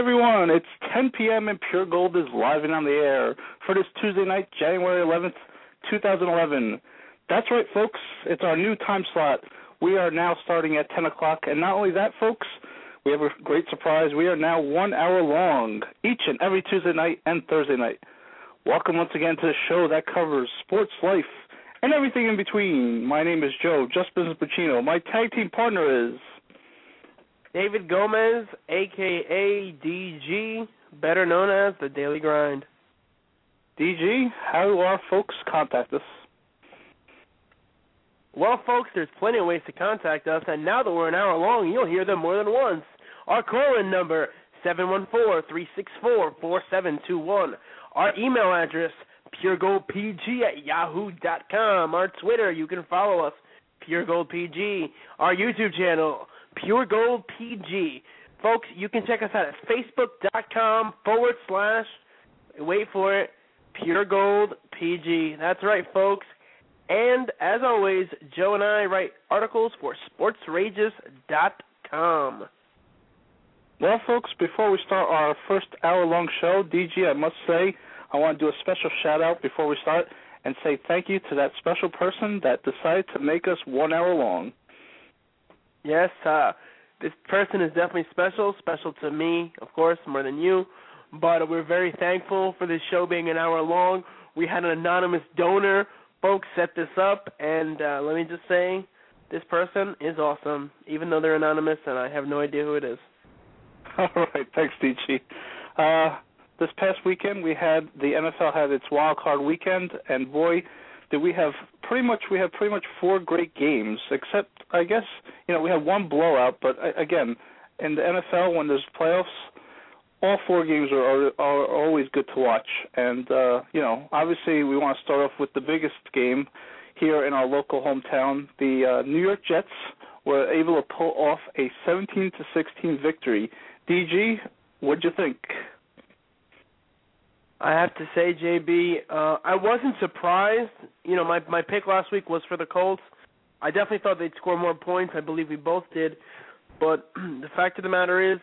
Everyone. It's 10 p.m. and Pure Gold is live and on the air for this Tuesday night, January 11th, 2011. That's right, folks. It's our new time slot. We are now starting at 10 o'clock, and not only that, folks, we have a great surprise. We are now one hour long each and every Tuesday night and Thursday night. Welcome once again to the show that covers sports, life, and everything in between. My name is Joe, Just Business Pacino. My tag team partner is David Gomez, aka DG, better known as the Daily Grind. DG, how do our folks contact us? Well, folks, there's plenty of ways to contact us, and now that we're an hour long, you'll hear them more than once. Our call-in number, 714-364-4721. Our email address, puregoldpg at yahoo.com. Our Twitter, you can follow us, puregoldpg. Our YouTube channel, puregoldpg. Folks, you can check us out at facebook.com forward slash, wait for it, Pure Gold PG. That's right, folks. And as always, Joe and I write articles for sportsrages.com. Well, folks, before we start our first hour long show, DG, I must say, I want to do a special shout out before we start and say thank you to that special person that decided to make us one hour long. Yes, uh, this person is definitely special, special to me, of course, more than you. But we're very thankful for this show being an hour long. We had an anonymous donor folks set this up, and uh, let me just say, this person is awesome, even though they're anonymous, and I have no idea who it is. All right, thanks, DG. Uh, this past weekend, we had the NFL had its wild card weekend, and boy, did we have pretty much we have pretty much four great games. Except, I guess you know we had one blowout, but again, in the NFL when there's playoffs, all four games are, are are always good to watch. And uh, you know, obviously, we want to start off with the biggest game here in our local hometown. The uh, New York Jets were able to pull off a 17 to 16 victory. DG, what'd you think? I have to say, JB, uh, I wasn't surprised. You know, my my pick last week was for the Colts. I definitely thought they'd score more points. I believe we both did. But the fact of the matter is,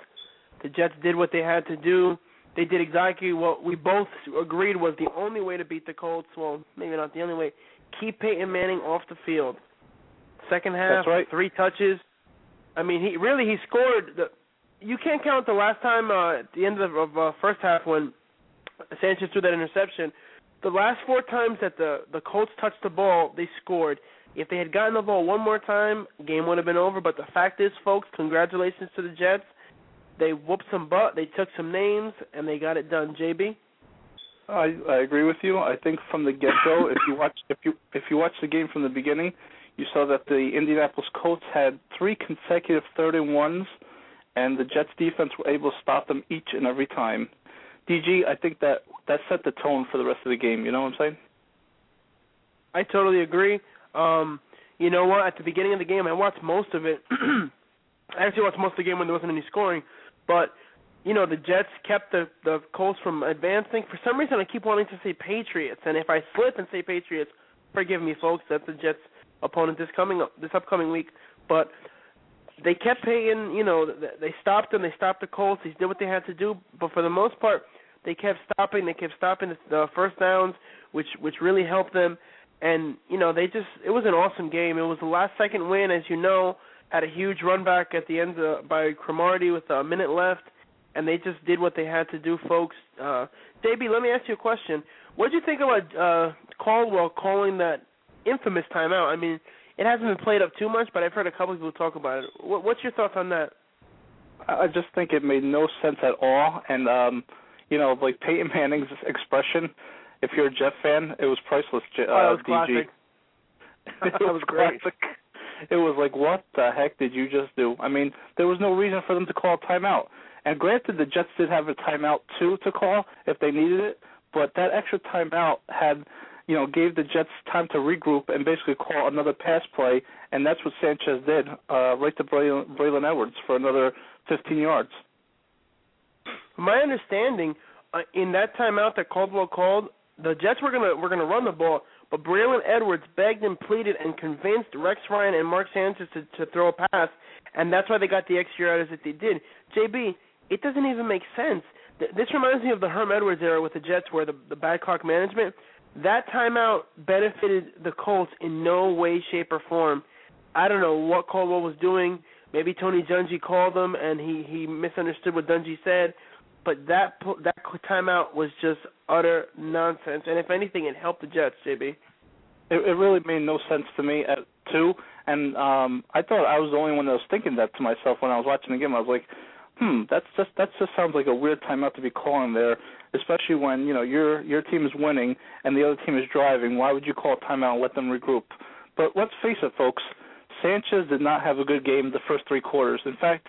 the Jets did what they had to do. They did exactly what we both agreed was the only way to beat the Colts. Well, maybe not the only way. Keep Peyton Manning off the field. Second half, right. three touches. I mean, he really he scored. The, you can't count the last time uh, at the end of the of, uh, first half when Sanchez threw that interception. The last four times that the the Colts touched the ball, they scored. If they had gotten the ball one more time, game would have been over. But the fact is, folks, congratulations to the Jets. They whooped some butt. They took some names and they got it done. JB. I I agree with you. I think from the get go, if you watch if you if you watch the game from the beginning, you saw that the Indianapolis Colts had three consecutive third and ones, and the Jets defense were able to stop them each and every time. DG, I think that that set the tone for the rest of the game. You know what I'm saying? I totally agree. Um, you know what? At the beginning of the game, I watched most of it. I actually watched most of the game when there wasn't any scoring. But you know, the Jets kept the the Colts from advancing. For some reason, I keep wanting to say Patriots, and if I slip and say Patriots, forgive me, folks. That's the Jets' opponent this coming this upcoming week. But they kept paying. You know, they stopped them. They stopped the Colts. They did what they had to do. But for the most part, they kept stopping. They kept stopping the, first downs, which which really helped them. and you know they just it was an awesome game. It was the last second win, as you know, had a huge run back at the end of, by Cromartie with a minute left, and they just did what they had to do, folks. Uh, let me ask you a question. What did you think about uh, Caldwell calling that infamous timeout? I mean, it hasn't been played up too much, but I've heard a couple people talk about it. What, what's your thoughts on that? I just think it made no sense at all, and um, you know, like Peyton Manning's expression. If you're a Jet fan, it was priceless. Uh, oh, that was DG. classic. it that was great. classic. It was like, what the heck did you just do? I mean, there was no reason for them to call a timeout. And granted, the Jets did have a timeout too to call if they needed it, but that extra timeout had, you know, gave the Jets time to regroup and basically call another pass play, and that's what Sanchez did, uh, right to Braylon, Braylon Edwards for another 15 yards. My understanding, uh, in that timeout that Caldwell called, the Jets were gonna were gonna run the ball, but Braylon Edwards begged and pleaded and convinced Rex Ryan and Mark Sanchez to, to throw a pass, and that's why they got the extra yards that they did. JB, it doesn't even make sense. This reminds me of the Herm Edwards era with the Jets, where the the bad clock management. That timeout benefited the Colts in no way, shape, or form. I don't know what Caldwell was doing. Maybe Tony Dungy called him and he he misunderstood what Dungy said, but that that timeout was just utter nonsense. And if anything, it helped the Jets. JB. It, it really made no sense to me at two, and um I thought I was the only one that was thinking that to myself when I was watching the game. I was like, hmm, that's just that just sounds like a weird timeout to be calling there, especially when you know your your team is winning and the other team is driving. Why would you call a timeout and let them regroup? But let's face it, folks. Sanchez did not have a good game the first three quarters. In fact,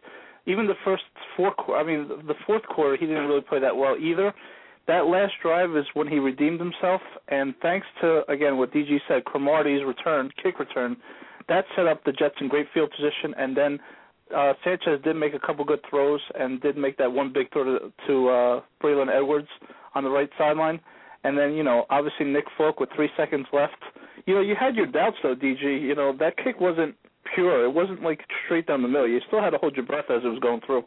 even the first four, I mean, the fourth quarter, he didn't really play that well either. That last drive is when he redeemed himself, and thanks to again what DG said, Cromartie's return, kick return, that set up the Jets in great field position, and then uh, Sanchez did make a couple good throws and did make that one big throw to, to uh, Braylon Edwards on the right sideline. And then, you know, obviously Nick Folk with three seconds left. You know, you had your doubts though, DG. You know, that kick wasn't pure. It wasn't like straight down the middle. You still had to hold your breath as it was going through.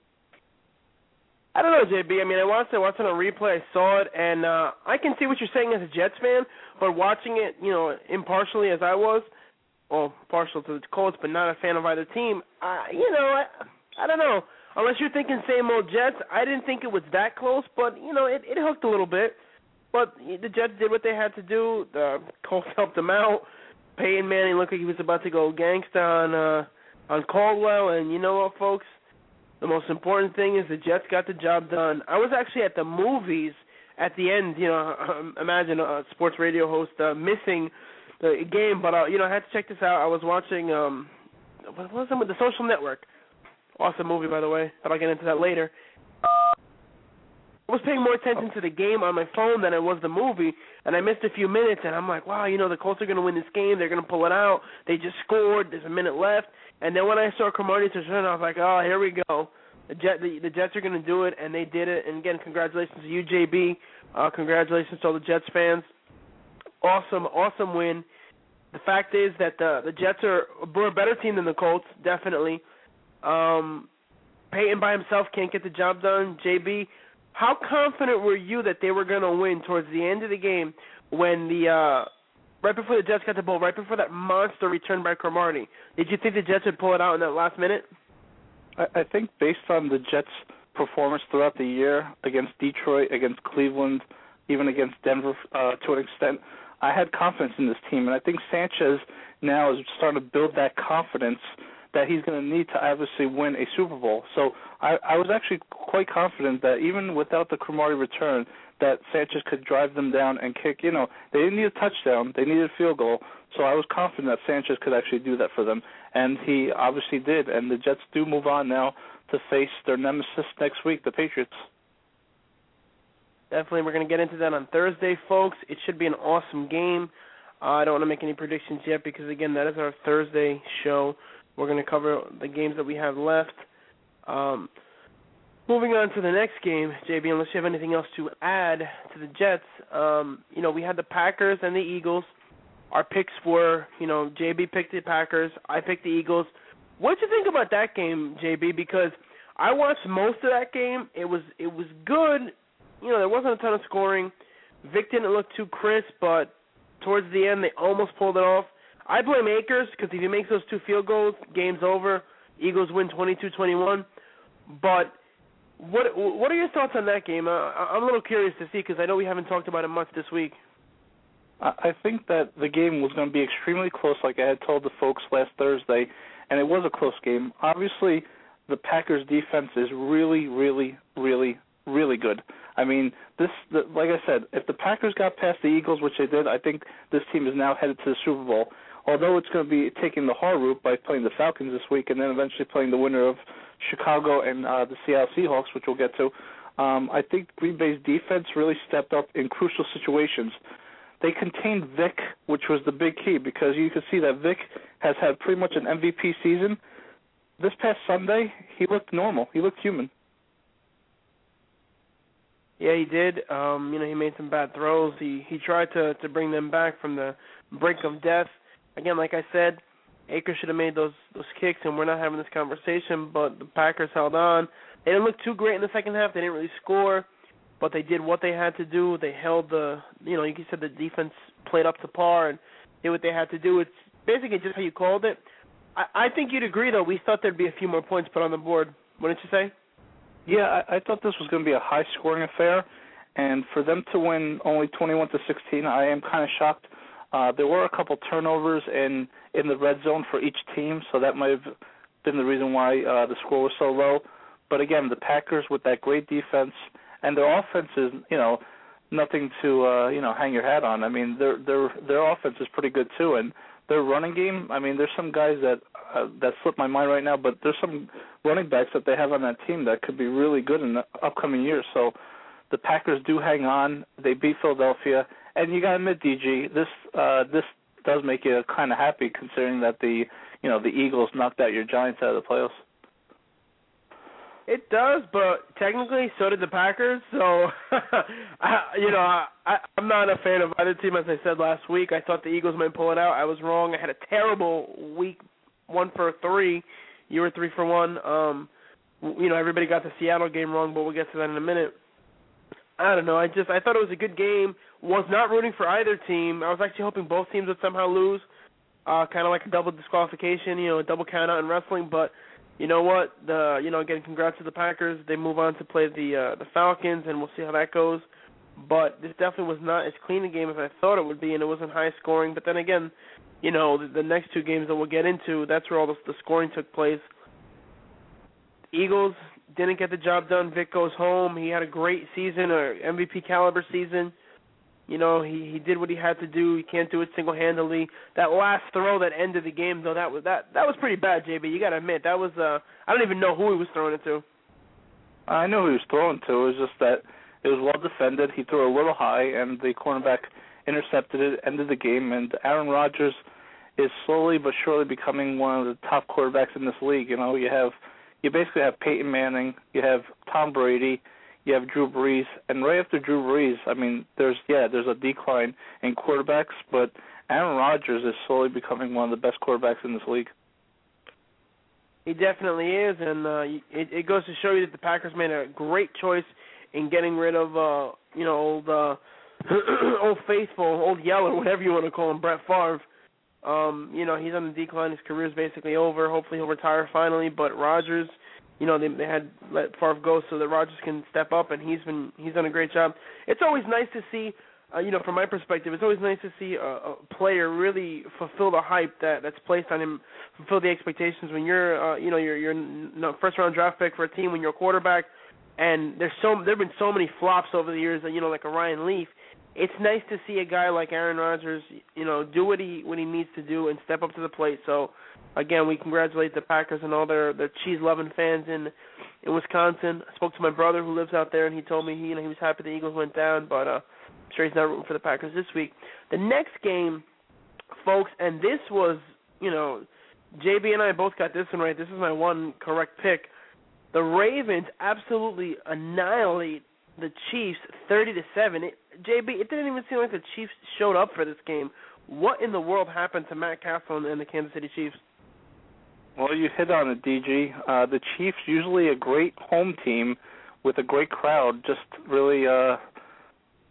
I don't know, JB. I mean, I watched it, it on a replay. I saw it, and uh, I can see what you're saying as a Jets fan. But watching it, you know, impartially as I was, well, partial to the Colts, but not a fan of either team. Uh, you know, I, I don't know. Unless you're thinking same old Jets, I didn't think it was that close, but you know, it, it hooked a little bit. But the Jets did what they had to do. The Colts helped them out. Peyton Manning looked like he was about to go gangsta on uh, on Caldwell, and you know what, folks? The most important thing is the Jets got the job done. I was actually at the movies at the end. You know, imagine a sports radio host uh, missing the game, but uh, you know, I had to check this out. I was watching um, what was it the Social Network? Awesome movie, by the way. But I'll get into that later. I was paying more attention to the game on my phone than I was the movie, and I missed a few minutes. And I'm like, wow, you know, the Colts are going to win this game. They're going to pull it out. They just scored. There's a minute left. And then when I saw Cromartie's return, I was like, oh, here we go. The, Jet, the, the Jets are going to do it, and they did it. And again, congratulations to you, JB. Uh, congratulations to all the Jets fans. Awesome, awesome win. The fact is that the the Jets are a better team than the Colts, definitely. Um, Peyton by himself can't get the job done. JB, how confident were you that they were going to win towards the end of the game when the uh, right before the Jets got the ball, right before that monster return by Cromartie? Did you think the Jets would pull it out in that last minute? I, I think based on the Jets' performance throughout the year against Detroit, against Cleveland, even against Denver uh, to an extent, I had confidence in this team, and I think Sanchez now is starting to build that confidence that he's going to need to obviously win a Super Bowl. So I, I was actually quite confident that even without the Cromartie return, that Sanchez could drive them down and kick. You know, they didn't need a touchdown; they needed a field goal. So I was confident that Sanchez could actually do that for them, and he obviously did. And the Jets do move on now to face their nemesis next week, the Patriots. Definitely, we're going to get into that on Thursday, folks. It should be an awesome game. Uh, I don't want to make any predictions yet because, again, that is our Thursday show. We're going to cover the games that we have left. Um, moving on to the next game, JB, unless you have anything else to add to the Jets, um, you know, we had the Packers and the Eagles. Our picks were, you know, JB picked the Packers, I picked the Eagles. What did you think about that game, JB? Because I watched most of that game. It was it was good. You know, there wasn't a ton of scoring. Vic didn't look too crisp, but towards the end they almost pulled it off. I blame Akers because if he makes those two field goals, game's over. Eagles win 22-21. But what what are your thoughts on that game? Uh, I'm a little curious to see because I know we haven't talked about it much this week. I think that the game was going to be extremely close, like I had told the folks last Thursday, and it was a close game. Obviously, the Packers' defense is really, really, really, really good. I mean, this, the, like I said, if the Packers got past the Eagles, which they did, I think this team is now headed to the Super Bowl. Although it's going to be taking the hard route by playing the Falcons this week, and then eventually playing the winner of Chicago and uh, the Seattle Seahawks, which we'll get to. Um, I think Green Bay's defense really stepped up in crucial situations they contained Vic, which was the big key because you can see that Vic has had pretty much an MVP season. This past Sunday, he looked normal. He looked human. Yeah, he did. Um, you know, he made some bad throws. He he tried to to bring them back from the brink of death. Again, like I said, Akers should have made those those kicks, and we're not having this conversation. But the Packers held on. They didn't look too great in the second half. They didn't really score but they did what they had to do. They held the, you know, you said the defense played up to par and did what they had to do. It's basically just how you called it. I, I think you'd agree, though. We thought there'd be a few more points put on the board. Wouldn't you say? Yeah, I, I thought this was going to be a high-scoring affair, and for them to win only 21 to 16, I am kind of shocked. Uh, there were a couple turnovers in in the red zone for each team, so that might have been the reason why uh, the score was so low. But again, the Packers with that great defense and their offense is you know nothing to uh, you know hang your hat on. I mean their their their offense is pretty good too, and their running game. I mean there's some guys that uh, that slip my mind right now, but there's some running backs that they have on that team that could be really good in the upcoming years. So the Packers do hang on. They beat Philadelphia, and you got to admit, DG, this uh, this does make you kind of happy considering that the you know the Eagles knocked out your Giants out of the playoffs. It does, but technically, so did the Packers. So, I, you know, I, I'm not a fan of either team. As I said last week, I thought the Eagles might pull it out. I was wrong. I had a terrible week, one for three. You were three for one. Um, you know, everybody got the Seattle game wrong, but we'll get to that in a minute. I don't know. I just I thought it was a good game. Was not rooting for either team. I was actually hoping both teams would somehow lose. Uh, kind of like a double disqualification, you know, a double count out in wrestling, but you know what? The you know again, congrats to the Packers. They move on to play the uh, the Falcons, and we'll see how that goes. But this definitely was not as clean a game as I thought it would be, and it wasn't high scoring. But then again, you know the, the next two games that we'll get into, that's where all the, the scoring took place. Eagles didn't get the job done. Vic goes home. He had a great season, a MVP caliber season. You know, he he did what he had to do. He can't do it single handedly. That last throw that ended the game though, that was that that was pretty bad, JB. You gotta admit, that was uh I don't even know who he was throwing it to. I know who he was throwing to. It was just that it was well defended. He threw a little high and the cornerback intercepted it, ended the game and Aaron Rodgers is slowly but surely becoming one of the top quarterbacks in this league. You know, you have you basically have Peyton Manning, you have Tom Brady, you have Drew Brees, and right after Drew Brees, I mean, there's yeah, there's a decline in quarterbacks, but Aaron Rodgers is slowly becoming one of the best quarterbacks in this league. He definitely is, and uh, it, it goes to show you that the Packers made a great choice in getting rid of uh, you know old uh, old faithful, old Yeller, whatever you want to call him, Brett Favre. Um, you know he's on the decline. His career is basically over. Hopefully he'll retire finally. But Rodgers you know they they had let Favre go so that Rodgers can step up, and he's been he's done a great job. It's always nice to see, uh, you know, from my perspective, it's always nice to see a, a player really fulfill the hype that that's placed on him, fulfill the expectations. When you're, uh, you know, you're you're no, first round draft pick for a team, when you're a quarterback, and there's so there've been so many flops over the years, that you know, like a Ryan Leaf. It's nice to see a guy like Aaron Rodgers, you know, do what he what he needs to do and step up to the plate. So again, we congratulate the Packers and all their their cheese loving fans in in Wisconsin. I spoke to my brother who lives out there, and he told me he you know he was happy the Eagles went down, but uh, I'm sure he's not rooting for the Packers this week. The next game, folks, and this was you know, JB and I both got this one right. This is my one correct pick. The Ravens absolutely annihilate the Chiefs, thirty to seven. JB, it didn't even seem like the Chiefs showed up for this game. What in the world happened to Matt Cassel and the Kansas City Chiefs? Well, you hit on it, DG. Uh, the Chiefs, usually a great home team with a great crowd, just really uh,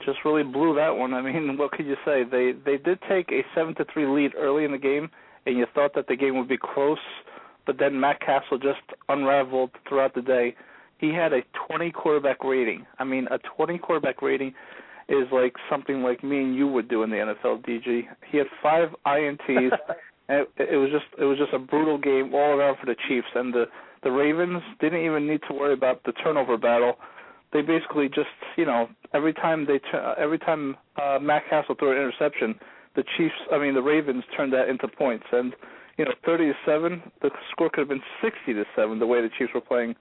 just really blew that one. I mean, what could you say? They they did take a seven to three lead early in the game, and you thought that the game would be close, but then Matt Cassel just unraveled throughout the day. He had a 20 quarterback rating. I mean, a 20 quarterback rating is like something like me and you would do in the NFL. DG. He had five ints. and it, it was just it was just a brutal game all around for the Chiefs, and the the Ravens didn't even need to worry about the turnover battle they basically just you know every time they t- every time uh, Matt Cassel threw an interception, the Chiefs I mean the Ravens turned that into points and you know 30 to 7 the score could have been 60 to 7 the way the Chiefs were playing.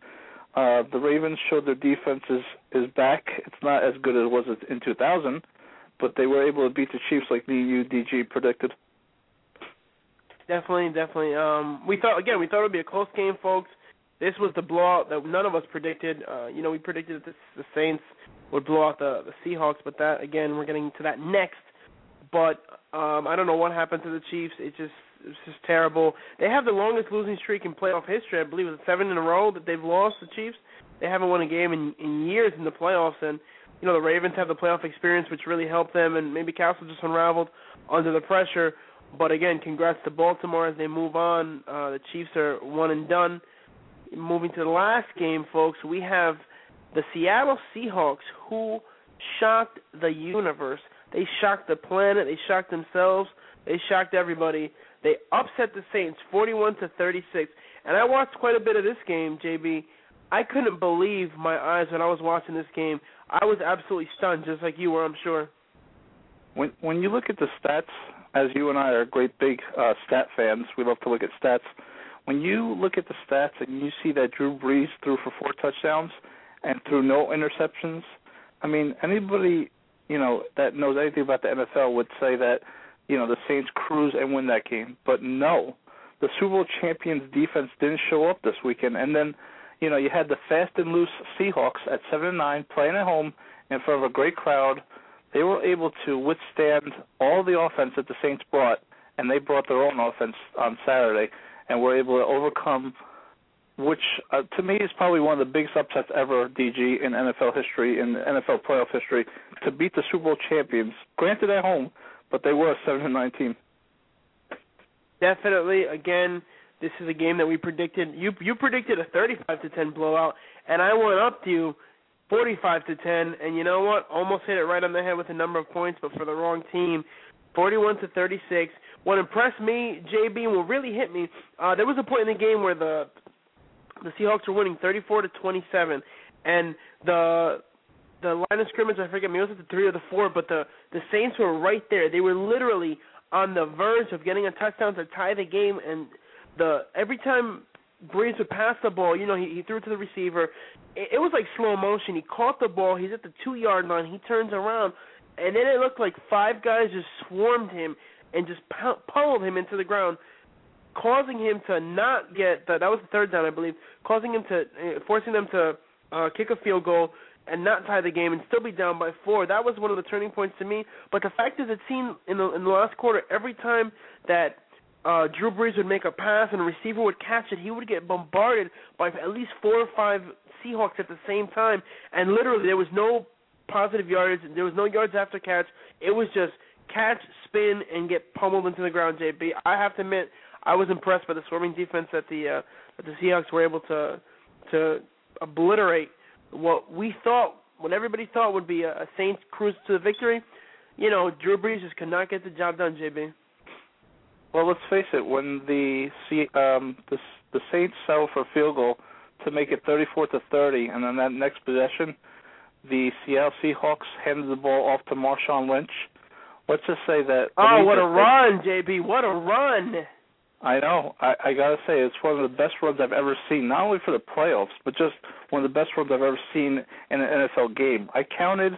Uh the Ravens showed their defense is is back. It's not as good as it was in 2000, but they were able to beat the Chiefs like the UDG predicted. Definitely, definitely. Um, we thought again. We thought it would be a close game, folks. This was the blowout that none of us predicted. Uh, you know, we predicted that the, the Saints would blow out the, the Seahawks, but that again, we're getting to that next. But um, I don't know what happened to the Chiefs. It just it's just terrible. They have the longest losing streak in playoff history. I believe it's seven in a row that they've lost. The Chiefs. They haven't won a game in in years in the playoffs, and you know the Ravens have the playoff experience, which really helped them. And maybe Cassel just unraveled under the pressure. But again, congrats to Baltimore as they move on. Uh, the Chiefs are one and done moving to the last game, folks, we have the Seattle Seahawks who shocked the universe. They shocked the planet. They shocked themselves. They shocked everybody. They upset the Saints 41 to 36. And I watched quite a bit of this game, JB. I couldn't believe my eyes when I was watching this game. I was absolutely stunned, just like you were, I'm sure. When when you look at the stats, as you and I are great big uh, stat fans, we love to look at stats when you look at the stats and you see that Drew Brees threw for four touchdowns and threw no interceptions, I mean anybody you know that knows anything about the NFL would say that you know the Saints cruise and win that game, but no, the Super Bowl champions defense didn't show up this weekend, and then you know you had the fast and loose Seahawks at seven and nine playing at home in front of a great crowd. They were able to withstand all the offense that the Saints brought, and they brought their own offense on Saturday and were able to overcome, which uh, to me is probably one of the biggest upsets ever, DG, in NFL history, in NFL playoff history, to beat the Super Bowl champions. Granted at home, but they were seven and nine team. Definitely. Again, this is a game that we predicted. You you predicted a 35 to 10 blowout, and I went up to you 45 to 10. And you know what? Almost hit it right on the head with a number of points, but for the wrong team. 41 to 36. What impressed me, JB, and what really hit me, uh, there was a point in the game where the the Seahawks were winning 34 to 27, and the the line of scrimmage, I forget, maybe it was at the three or the four, but the the Saints were right there. They were literally on the verge of getting a touchdown to tie the game, and the every time Brees would pass the ball, you know, he, he threw it to the receiver. It, it was like slow motion. He caught the ball. He's at the two yard line. He turns around, and then it looked like five guys just swarmed him and just pummeled him into the ground, causing him to not get the, that was the third down, I believe, causing him to uh, forcing them to uh, kick a field goal and not tie the game and still be down by four. That was one of the turning points to me. But the fact is, it seemed in the in the last quarter, every time that uh, Drew Brees would make a pass and a receiver would catch it, he would get bombarded by at least four or five Seahawks at the same time, and literally there was no positive yardage. There was no yards after catch. It was just catch, spin, and get pummeled into the ground. JB, I have to admit, I was impressed by the swarming defense that the uh, that the Seahawks were able to to obliterate what we thought, what everybody thought would be a, a Saints cruise to the victory. You know, Drew Brees just could not get the job done. JB. Well, let's face it. When the um, the the Saints settled for a field goal to make it 34 to 30, and then that next possession the Seattle Seahawks handed the ball off to Marshawn Lynch. Let's just say that. Oh, what a run, JB! What a run! I know. I, I gotta say, it's one of the best runs I've ever seen. Not only for the playoffs, but just one of the best runs I've ever seen in an NFL game. I counted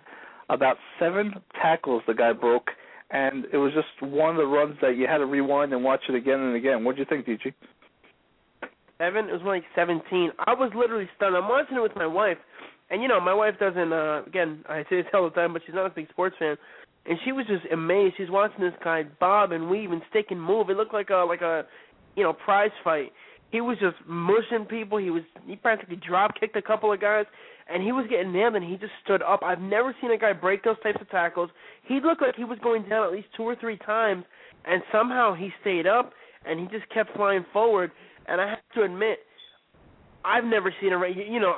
about seven tackles the guy broke, and it was just one of the runs that you had to rewind and watch it again and again. What do you think, DG? Seven. It was like seventeen. I was literally stunned. I'm watching it with my wife, and you know, my wife doesn't. uh Again, I say this all the time, but she's not a big sports fan, and she was just amazed. She's watching this guy bob and weave and stick and move. It looked like a like a, you know, prize fight. He was just mushing people. He was he practically drop kicked a couple of guys, and he was getting nailed, and he just stood up. I've never seen a guy break those types of tackles. He looked like he was going down at least two or three times, and somehow he stayed up, and he just kept flying forward. And I have to admit, I've never seen a right you know,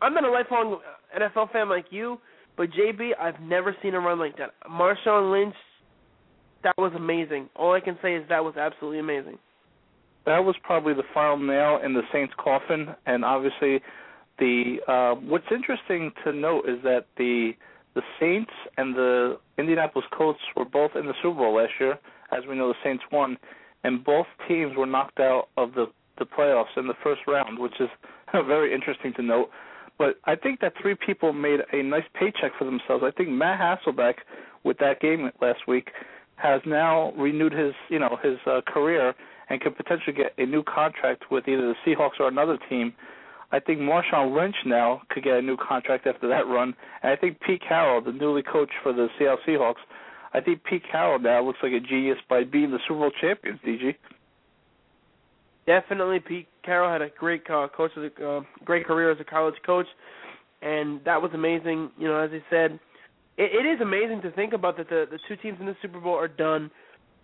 I'm not a lifelong NFL fan like you, but JB, I've never seen a run like that. Marshawn Lynch, that was amazing. All I can say is that was absolutely amazing. That was probably the final nail in the Saints' coffin, and obviously, the uh, what's interesting to note is that the the Saints and the Indianapolis Colts were both in the Super Bowl last year. As we know, the Saints won, and both teams were knocked out of the the playoffs in the first round, which is very interesting to note. But I think that three people made a nice paycheck for themselves. I think Matt Hasselbeck, with that game last week, has now renewed his you know his uh, career and could potentially get a new contract with either the Seahawks or another team. I think Marshawn Lynch now could get a new contract after that run, and I think Pete Carroll, the newly coach for the Seattle Seahawks, I think Pete Carroll now looks like a genius by being the Super Bowl champions. DG. Definitely, Pete Carroll had a great uh, coach, the, uh, great career as a college coach, and that was amazing. You know, as I said, it, it is amazing to think about that the the two teams in the Super Bowl are done.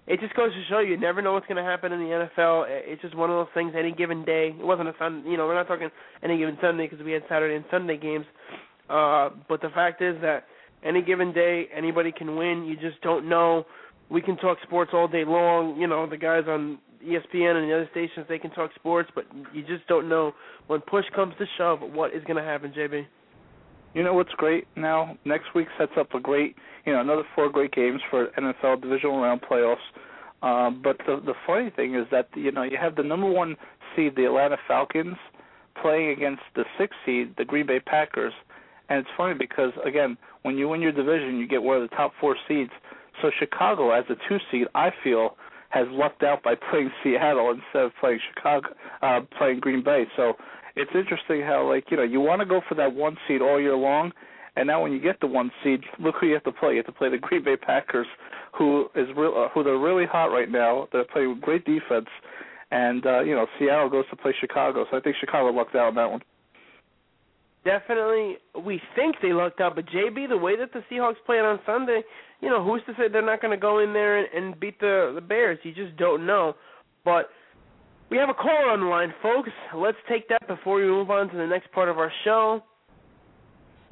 It just goes to show you, you never know what's going to happen in the NFL. It's just one of those things. Any given day, it wasn't a fun. You know, we're not talking any given Sunday because we had Saturday and Sunday games. Uh, but the fact is that any given day, anybody can win. You just don't know. We can talk sports all day long. You know, the guys on ESPN and the other stations they can talk sports, but you just don't know when push comes to shove what is going to happen, JB. You know what's great now? Next week sets up a great, you know, another four great games for NFL divisional round playoffs. Um, but the the funny thing is that you know you have the number one seed, the Atlanta Falcons, playing against the sixth seed, the Green Bay Packers, and it's funny because again, when you win your division, you get one of the top four seeds. So Chicago, as the two seed, I feel has lucked out by playing Seattle instead of playing Chicago, uh, playing Green Bay. So it's interesting how like you know you want to go for that one seed all year long, and now when you get the one seed, look who you have to play. You have to play the Green Bay Packers, who is real, uh, who they're really hot right now. They're playing great defense, and uh, you know Seattle goes to play Chicago. So I think Chicago lucked out on that one. Definitely, we think they lucked out, but JB, the way that the Seahawks played on Sunday, you know, who's to say they're not going to go in there and, and beat the the Bears? You just don't know. But we have a caller on the line, folks. Let's take that before we move on to the next part of our show.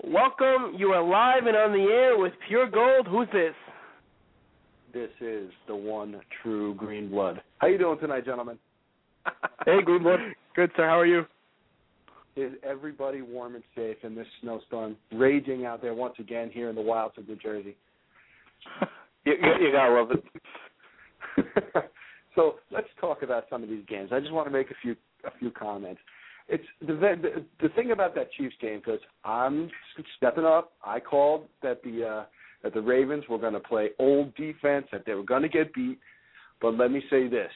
Welcome. You are live and on the air with Pure Gold. Who's this? This is the one true Green Blood. How you doing tonight, gentlemen? hey, Green Blood. Good, sir. How are you? Is everybody warm and safe in this snowstorm raging out there once again here in the wilds of New Jersey? you, you, you gotta love it. So let's talk about some of these games. I just want to make a few a few comments. It's the the, the thing about that Chiefs game because I'm stepping up. I called that the uh, that the Ravens were going to play old defense, that they were going to get beat. But let me say this: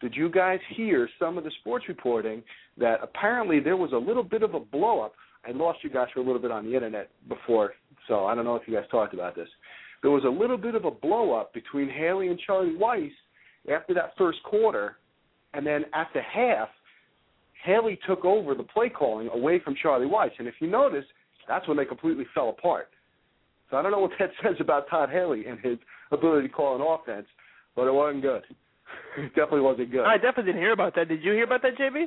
Did you guys hear some of the sports reporting that apparently there was a little bit of a blow up? I lost you guys for a little bit on the internet before, so I don't know if you guys talked about this. There was a little bit of a blow up between Haley and Charlie Weis after that first quarter, and then at the half, Haley took over the play calling away from Charlie Weis. And if you notice, that's when they completely fell apart. So I don't know what that says about Todd Haley and his ability to call an offense, but it wasn't good. It definitely wasn't good. I definitely didn't hear about that. Did you hear about that, JB?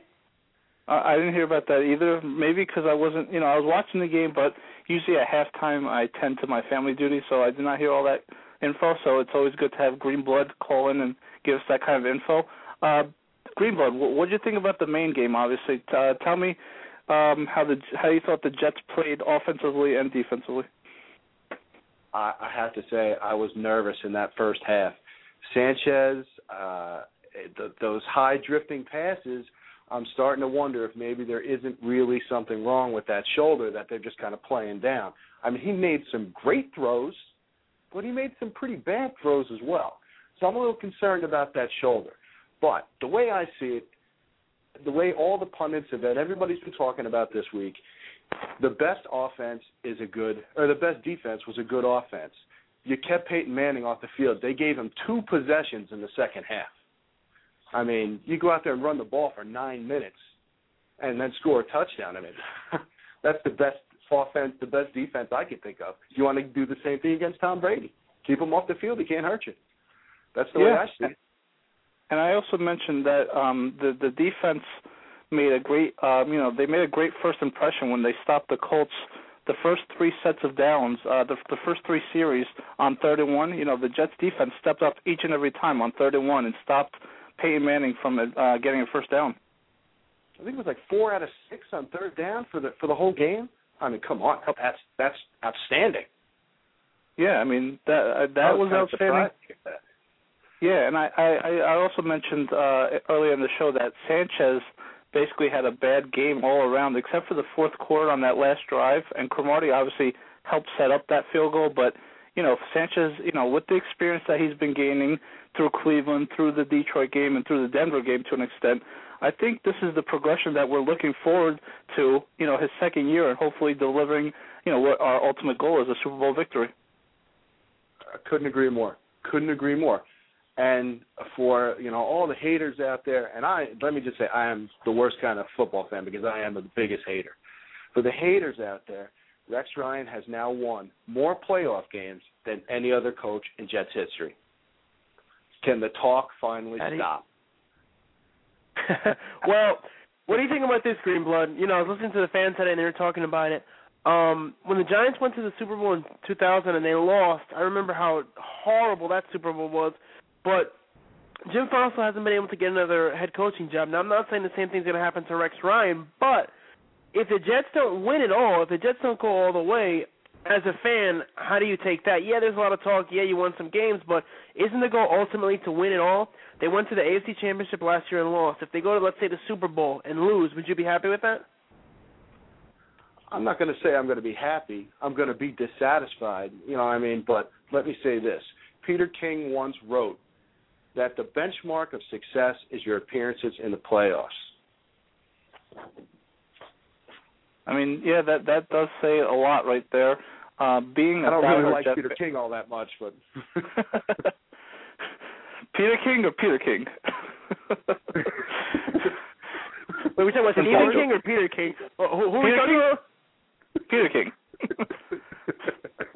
Uh, I didn't hear about that either. Maybe because I wasn't, you know, I was watching the game, but usually at halftime I tend to my family duty, so I did not hear all that info. So it's always good to have Green Blood call in and give us that kind of info. Uh, Greenblood, what did you think about the main game? Obviously, uh, tell me um, how the how you thought the Jets played offensively and defensively. I, I have to say I was nervous in that first half. Sanchez, uh, the, those high drifting passes. I'm starting to wonder if maybe there isn't really something wrong with that shoulder that they're just kind of playing down. I mean, he made some great throws, but he made some pretty bad throws as well. So I'm a little concerned about that shoulder. But the way I see it, the way all the pundits have been, everybody's been talking about this week, the best offense is a good, or the best defense was a good offense. You kept Peyton Manning off the field. They gave him two possessions in the second half. I mean, you go out there and run the ball for nine minutes and then score a touchdown. I mean, That's the best offense, the best defense I could think of. You want to do the same thing against Tom Brady? Keep him off the field. He can't hurt you. That's the way I see it. And I also mentioned that um, the the defense made a great, um, you know, they made a great first impression when they stopped the Colts. The first three sets of downs, uh, the the first three series on third and one, you know, the Jets defense stepped up each and every time on third and one and stopped Peyton Manning from uh, getting a first down. I think it was like four out of six on third down for the for the whole game. I mean, come on, that's that's outstanding. Yeah, I mean that uh, that I was kinda outstanding. surprised. Yeah, and I I I also mentioned uh earlier in the show that Sanchez basically had a bad game all around except for the fourth quarter on that last drive and Cromartie obviously helped set up that field goal but you know Sanchez you know with the experience that he's been gaining through Cleveland through the Detroit game and through the Denver game to an extent I think this is the progression that we're looking forward to you know his second year and hopefully delivering you know what our ultimate goal is a Super Bowl victory I couldn't agree more. Couldn't agree more. And for you know all the haters out there, and I let me just say I am the worst kind of football fan because I am the biggest hater. For the haters out there, Rex Ryan has now won more playoff games than any other coach in Jets history. Can the talk finally you- stop? well, what do you think about this, Greenblood? You know, I was listening to the fans today and they were talking about it. Um, when the Giants went to the Super Bowl in 2000 and they lost, I remember how horrible that Super Bowl was. But Jim Fassel hasn't been able to get another head coaching job. Now, I'm not saying the same thing's going to happen to Rex Ryan, but if the Jets don't win it all, if the Jets don't go all the way, as a fan, how do you take that? Yeah, there's a lot of talk. Yeah, you won some games, but isn't the goal ultimately to win it all? They went to the AFC Championship last year and lost. If they go to, let's say, the Super Bowl and lose, would you be happy with that? I'm not going to say I'm going to be happy. I'm going to be dissatisfied. You know what I mean? But let me say this. Peter King once wrote that the benchmark of success is your appearances in the playoffs. I mean, yeah, that that does say a lot right there. Uh, being a I don't really like Jet Peter fan- King all that much, but Peter King or Peter King? Wait, we talking about From Stephen Portugal. King or Peter King? Who, who, who Peter King? Peter King.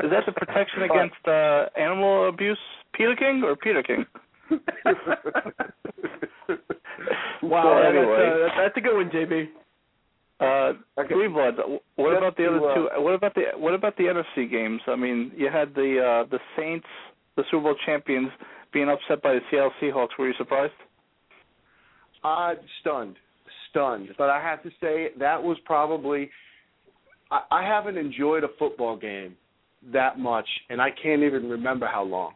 Is that the protection against uh, animal abuse? Peter King or Peter King? Wow, So that's, uh, that's, that's a good one, JB. Uh, Okay. Greenblood. What about the other uh, two? What about the what about the NFC games? I mean, you had the uh, the Saints, the Super Bowl champions, being upset by the Seattle Seahawks. Were you surprised? uh, stunned, stunned. But I have to say that was probably I, I haven't enjoyed a football game that much, and I can't even remember how long.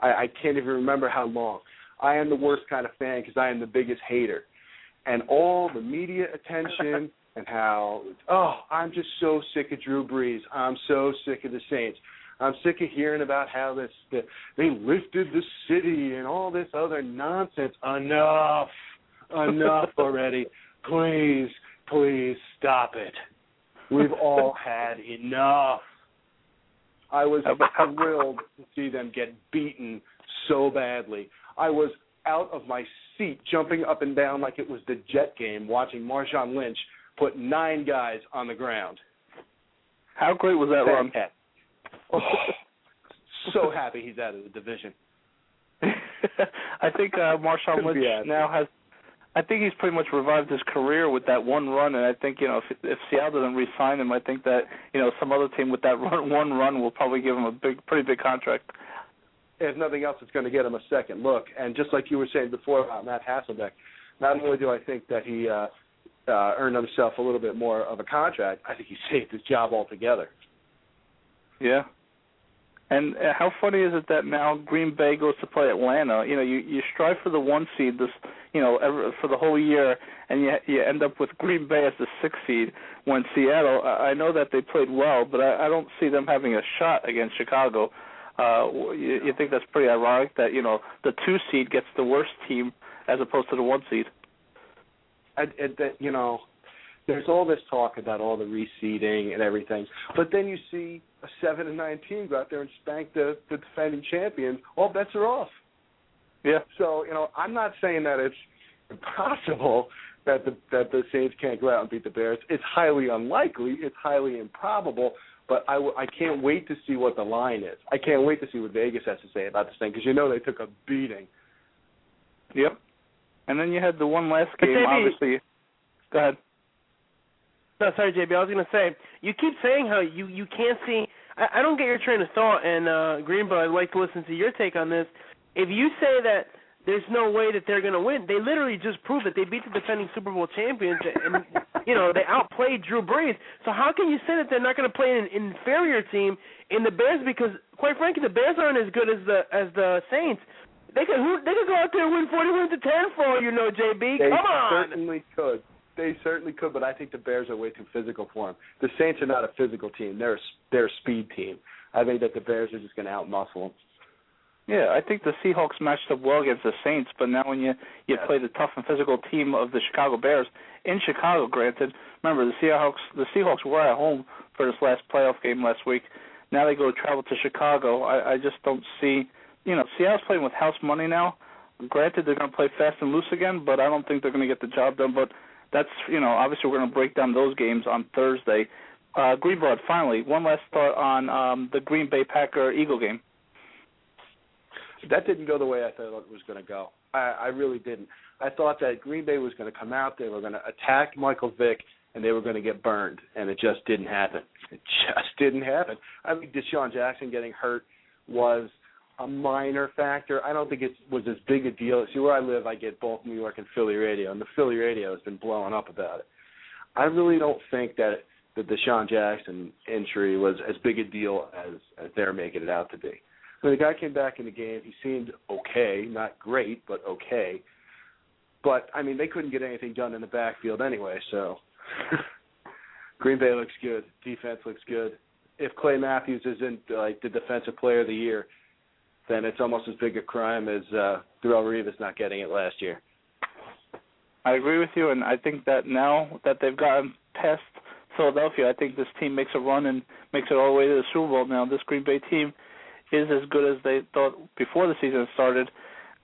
I, I can't even remember how long. I am the worst kind of fan because I am the biggest hater, and all the media attention and how oh I'm just so sick of Drew Brees. I'm so sick of the Saints. I'm sick of hearing about how this the, they lifted the city and all this other nonsense. Enough, enough already. Please, please stop it. We've all had enough. I was thrilled to see them get beaten so badly. I was out of my seat, jumping up and down like it was the Jet game, watching Marshawn Lynch put nine guys on the ground. How great was that run? Oh, so happy he's out of the division. I think uh, Marshawn Lynch now has. I think he's pretty much revived his career with that one run, and I think you know if, if Seattle doesn't re-sign him, I think that you know some other team with that run, one run will probably give him a big, pretty big contract. If nothing else, it's going to get him a second look. And just like you were saying before about Matt Hasselbeck, not only do I think that he uh, uh, earned himself a little bit more of a contract, I think he saved his job altogether. Yeah. And uh, how funny is it that now Green Bay goes to play Atlanta? You know, you you strive for the one seed this, you know, ever, for the whole year, and you you end up with Green Bay as the sixth seed. When Seattle, I I know that they played well, but I, I don't see them having a shot against Chicago. Uh, you, you think that's pretty ironic that you know the two seed gets the worst team as opposed to the one seed? and, and that you know, there's all this talk about all the reseeding and everything, but then you see a seven and nine team go out there and spank the, the defending champions. All bets are off. Yeah. So you know, I'm not saying that it's impossible that the that the Saints can't go out and beat the Bears. It's highly unlikely. It's highly improbable. But I, w- I can't wait to see what the line is. I can't wait to see what Vegas has to say about this thing because you know they took a beating. Yep. And then you had the one last game, obviously. Go ahead. No, sorry, JB. I was gonna say you keep saying how you you can't see. I, I don't get your train of thought, and uh, Greenblood, I'd like to listen to your take on this. If you say that there's no way that they're gonna win, they literally just proved that they beat the defending Super Bowl champions, and you know they outplayed Drew Brees. So how can you say that they're not gonna play an inferior team in the Bears? Because quite frankly, the Bears aren't as good as the as the Saints. They could who, they could go out there and win forty one to ten for all you know, JB. They Come on. They certainly could. They certainly could, but I think the Bears are way too physical for them. The Saints are not a physical team; they're a, they're a speed team. I think that the Bears are just going to outmuscle them. Yeah, I think the Seahawks matched up well against the Saints, but now when you you Yes. play the tough and physical team of the Chicago Bears in Chicago, granted, remember the Seahawks the Seahawks were at home for this last playoff game last week. Now they go travel to Chicago. I, I just don't see, you know, Seattle's playing with house money now. Granted, they're going to play fast and loose again, but I don't think they're going to get the job done. But that's, you know, obviously we're going to break down those games on Thursday. Uh, Greenblood, finally, one last thought on um, the Green Bay Packer Eagle game. That didn't go the way I thought it was going to go. I, I really didn't. I thought that Green Bay was going to come out, they were going to attack Michael Vick, and they were going to get burned, and it just didn't happen. It just didn't happen. I mean, DeSean Jackson getting hurt was a minor factor. I don't think it was as big a deal. See, where I live, I get both New York and Philly radio, and the Philly radio has been blowing up about it. I really don't think that the DeSean Jackson injury was as big a deal as as they're making it out to be. When the guy came back in the game, he seemed okay, not great, but okay. But I mean, they couldn't get anything done in the backfield anyway. So Green Bay looks good, defense looks good. If Clay Matthews isn't like the defensive player of the year, then it's almost as big a crime as uh, Darrelle Revis not getting it last year. I agree with you, and I think that now that they've gotten past Philadelphia, I think this team makes a run and makes it all the way to the Super Bowl. Now, this Green Bay team is as good as they thought before the season started.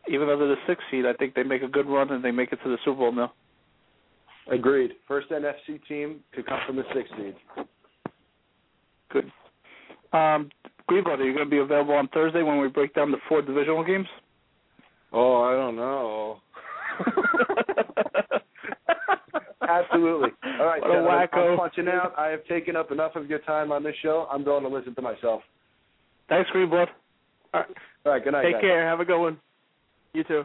Even though they're the sixth seed, I think they make a good run and they make it to the Super Bowl now. Agreed. First NFC team to come from the sixth seed. Good. Um, Greenblood, are you going to be available on Thursday when we break down the four divisional games? Oh, I don't know. Absolutely. All right, What a gentlemen, wacko. I'm punching out. I have taken up enough of your time on this show. I'm going to listen to myself. Thanks, Greenblood. All right, All right good night. Take guys. care. Have a good one. You too.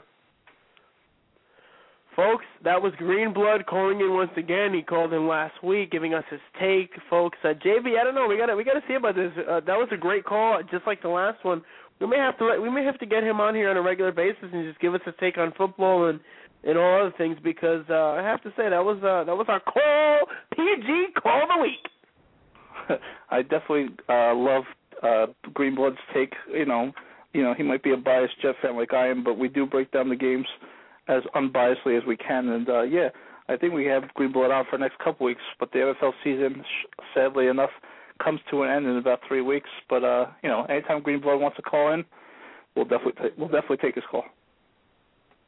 Folks, that was Greenblood calling in once again. He called in last week, giving us his take. Folks, uh, JB, I don't know. We got to we got to see about this. Uh, that was a great call, just like the last one. We may have to let, we may have to get him on here on a regular basis and just give us his take on football and and all other things because uh, I have to say that was uh, that was our call PG call of the week. I definitely uh love uh Greenblood's take. You know, you know he might be a biased Jet fan like I am, but we do break down the games as unbiasedly as we can. And uh yeah, I think we have Greenblood on for the next couple weeks. But the NFL season, sadly enough, comes to an end in about three weeks. But uh, you know, anytime Greenblood wants to call in, we'll definitely ta- we'll definitely take his call.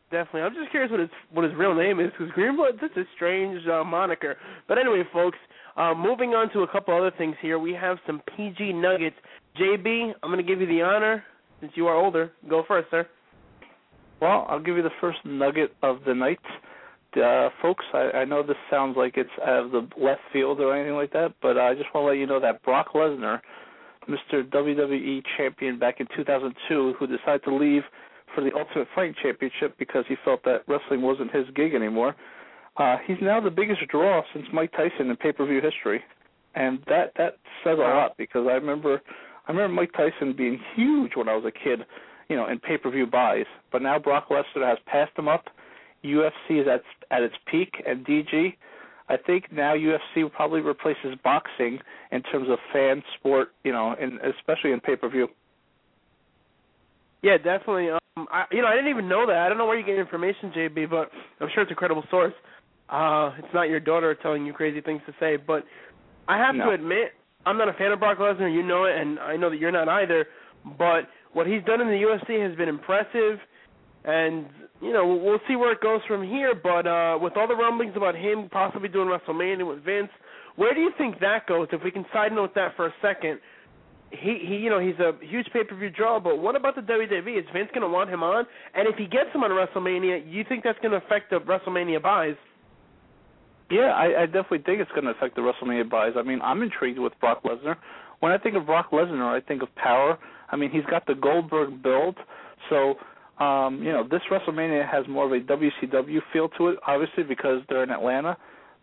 Definitely. I'm just curious what his what his real name is because Greenblood. That's a strange uh, moniker. But anyway, folks, uh, moving on to a couple other things here. We have some PG nuggets. JB, I'm going to give you the honor since you are older. Go first, sir. Well, I'll give you the first nugget of the night. Uh, folks, I, I know this sounds like it's out of the left field or anything like that, but I just want to let you know that Brock Lesnar, Mr. WWE champion back in 2002, who decided to leave for the Ultimate Fighting Championship because he felt that wrestling wasn't his gig anymore, uh, he's now the biggest draw since Mike Tyson in pay-per-view history, and that that says a lot because I remember I remember Mike Tyson being huge when I was a kid you know, in pay-per-view buys. But now Brock Lesnar has passed him up. UFC is at at its peak, and DG, I think now UFC probably replaces boxing in terms of fan sport, you know, and especially in pay-per-view. Yeah, definitely. Um, I, you know, I didn't even know that. I don't know where you get information, JB, but I'm sure it's a credible source. Uh, it's not your daughter telling you crazy things to say, but I have No. to admit, I'm not a fan of Brock Lesnar. You know it, and I know that you're not either. But what he's done in the UFC has been impressive. and you know we'll see where it goes from here. But uh, with all the rumblings about him possibly doing WrestleMania with Vince, where do you think that goes? If we can side note that for a second, he he you know he's a huge pay per view draw, but what about the WWE? Is Vince going to want him on? And if he gets him on WrestleMania, you think that's going to affect the WrestleMania buys? Yeah, I, I definitely think it's going to affect the WrestleMania buys. I mean, I'm intrigued with Brock Lesnar. When I think of Brock Lesnar, I think of power. I mean, he's got the Goldberg build, so um, you know this WrestleMania has more of a WCW feel to it, obviously because they're in Atlanta.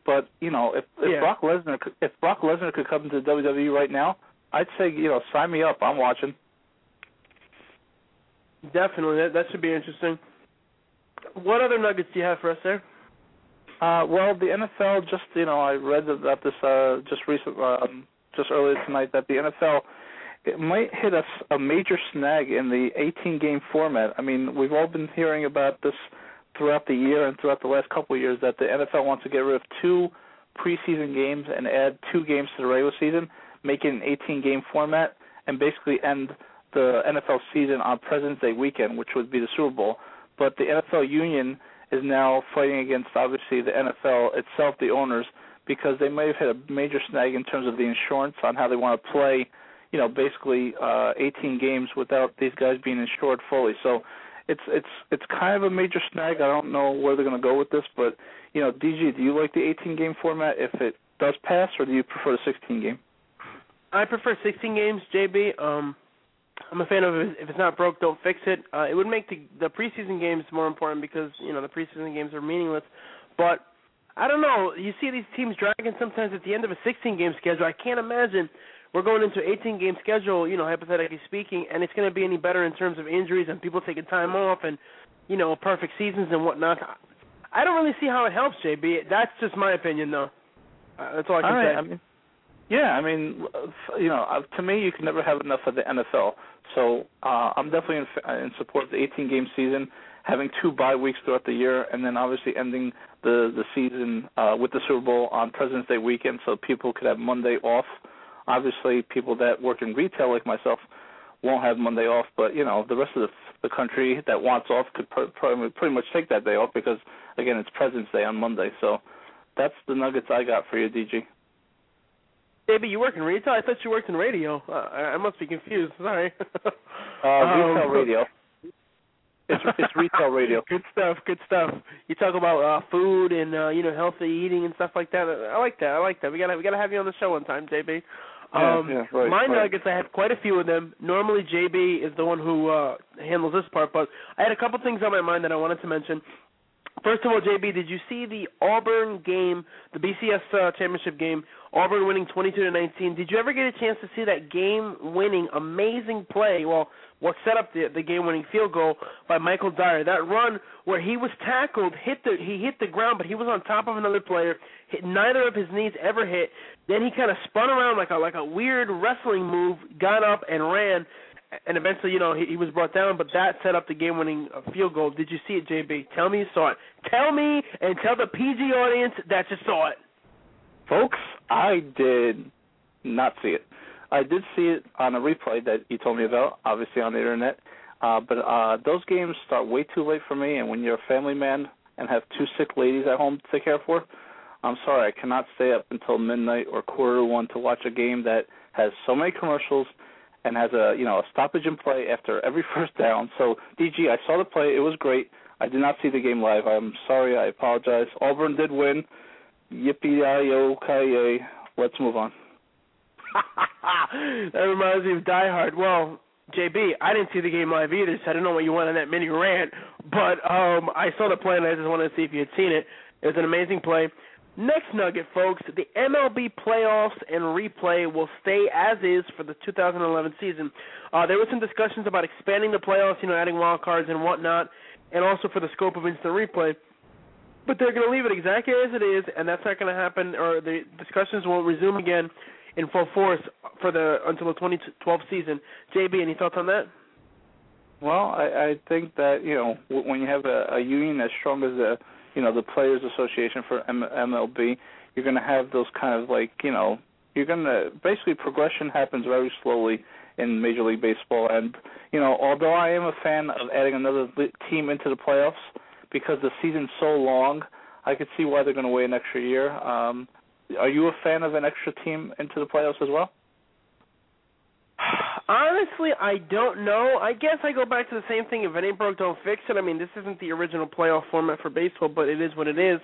But you know, if, if Yeah. Brock Lesnar, if Brock Lesnar could come to WWE right now, I'd say you know sign me up. I'm watching. Definitely, that that should be interesting. What other nuggets do you have for us there? Uh, well, the NFL just you know I read about this uh, just recent um, just earlier tonight that the NFL it might hit us a major snag in the 18 game format. I mean, we've all been hearing about this throughout the year and throughout the last couple of years that the NFL wants to get rid of two preseason games and add two games to the regular season, make it an 18 game format, and basically end the NFL season on President's Day weekend, which would be the Super Bowl. But the NFL union is now fighting against obviously the NFL itself, the owners, because they may have hit a major snag in terms of the insurance on how they want to play, you know, basically uh 18 games without these guys being insured fully. So it's it's it's kind of a major snag. I don't know where they're going to go with this, but you know, DG, do you like the 18 game format if it does pass, or do you prefer the 16 game? I prefer 16 games, JB. Um, I'm a fan of if it's not broke, don't fix it. Uh, it would make the the preseason games more important because you know the preseason games are meaningless. But I don't know. You see these teams dragging sometimes at the end of a 16 game schedule. I can't imagine we're going into an 18 game schedule. You know, hypothetically speaking, and it's going to be any better in terms of injuries and people taking time off and you know perfect seasons and whatnot. I don't really see how it helps, JB. That's just my opinion, though. Uh, that's all I can All right, say. I mean, yeah, I mean, uh, you know, uh, to me, you can never have enough of the NFL. So uh, I'm definitely in, in support of the 18 game season, having two bye weeks throughout the year, and then obviously ending the the season uh, with the Super Bowl on President's Day weekend, so people could have Monday off. Obviously, people that work in retail like myself won't have Monday off, but you know, the rest of the, the country that wants off could pr- pr- pretty much take that day off because again, it's President's Day on Monday. So that's the nuggets I got for you, DG. Maybe you work in retail? I thought you worked in radio. Uh, I must be confused. Sorry. Uh, Um, retail radio. It's it's retail radio. Good stuff. Good stuff. You talk about uh food and uh, you know healthy eating and stuff like that. I like that. I like that. We gotta we gotta have you on the show one time, JB. Yeah, Um, yeah, right, my right. nuggets, I had quite a few of them. Normally, JB is the one who uh handles this part, but I had a couple things on my mind that I wanted to mention. First of all, JB, did you see the Auburn game, the BCS uh, championship game? Auburn winning 22 to 19. Did you ever get a chance to see that game-winning, amazing play? Well, what set up the the game-winning field goal by Michael Dyer? That run where he was tackled, hit the he hit the ground, but he was on top of another player. Hit, neither of his knees ever hit. Then he kind of spun around like a like a weird wrestling move, got up and ran and eventually, you know, he, he was brought down, but that set up the game-winning uh, field goal. Did you see it, JB? Tell me you saw it. Tell me and tell the PG audience that you saw it. Folks, I did not see it. I did see it on a replay that you told me about, obviously on the internet. Uh, but uh, those games start way too late for me, and when you're a family man and have two sick ladies at home to care for, I'm sorry, I cannot stay up until midnight or quarter to one to watch a game that has so many commercials and has a you know a stoppage in play after every first down. So DG, I saw the play, it was great. I did not see the game live. I'm sorry, I apologize. Auburn did win. Yippee ki yay! Let's move on. that reminds me of Die Hard. Well, JB, I didn't see the game live either, so I don't know what you want on that mini rant. But um I saw the play and I just wanted to see if you had seen it. It was an amazing play. Next nugget, folks, the MLB playoffs and replay will stay as is for the 2011 season. Uh, there were some discussions about expanding the playoffs, you know, adding wild cards and whatnot, and also for the scope of instant replay. But they're going to leave it exactly as it is, and that's not going to happen, or the discussions will resume again in full force for the until the 2012 season. JB, any thoughts on that? Well, I, I think that you know when you have a, a union as strong as the you know the Players Association for M- MLB, you're going to have those kind of like you know you're going to basically progression happens very slowly in Major League Baseball. And you know, although I am a fan of adding another team into the playoffs because the season's so long, I could see why they're going to wait an extra year. Um, are you a fan of an extra team into the playoffs as well? Honestly, I don't know. I guess I go back to the same thing. If it ain't broke, don't fix it. I mean, this isn't the original playoff format for baseball, but it is what it is,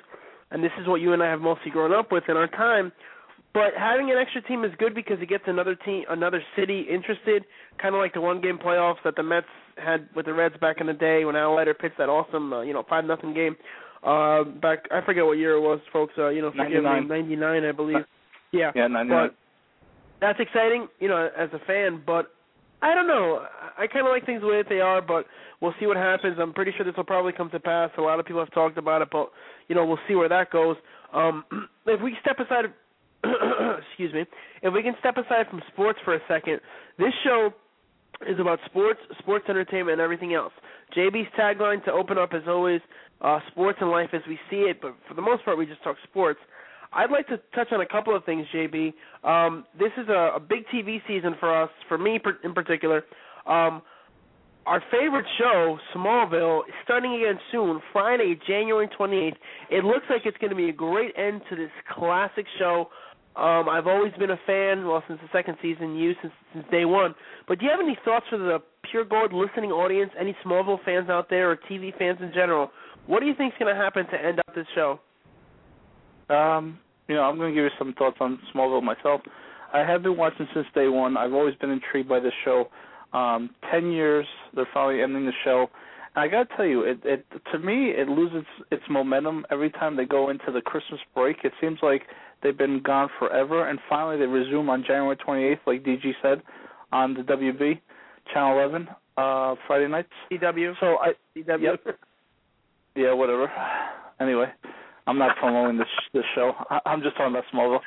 and this is what you and I have mostly grown up with in our time. But having an extra team is good because it gets another team, another city interested, kind of like the one-game playoffs that the Mets had with the Reds back in the day when Al Leiter pitched that awesome, uh, you know, five nothing game. Uh, back I forget what year it was, folks. Uh, you know, forgive 99. me, ninety nine, I believe. Yeah, Yeah, 99. but that's exciting, you know, as a fan. But I don't know. I kind of like things the way that they are, but we'll see what happens. I'm pretty sure this will probably come to pass. A lot of people have talked about it, but you know, we'll see where that goes. Um, if we step aside, excuse me, if we can step aside from sports for a second, this show is about sports, sports entertainment, and everything else. JB's tagline to open up is always uh, sports and life as we see it, but for the most part, we just talk sports. I'd like to touch on a couple of things, JB. Um, this is a, a big TV season for us, for me in particular. Um, our favorite show, Smallville, is starting again soon, Friday, January 28th. It looks like it's going to be a great end to this classic show. Um, I've always been a fan, well, since the second season, you since since day one. But do you have any thoughts for the pure gold listening audience, any Smallville fans out there, or TV fans in general? What do you think is going to happen to end up this show? Um, you know, I'm going to give you some thoughts on Smallville myself. I have been watching since day one. I've always been intrigued by this show. Um, Ten years, they're finally ending the show. And I got to tell you, it, it to me, it loses its momentum every time they go into the Christmas break. It seems like they've been gone forever, and finally they resume on January 28th, like DG said, on the WB, Channel 11, uh, Friday nights. CW. So I, CW. Yep. yeah, whatever. Anyway, I'm not promoting this this show. I, I'm just talking about Smallville.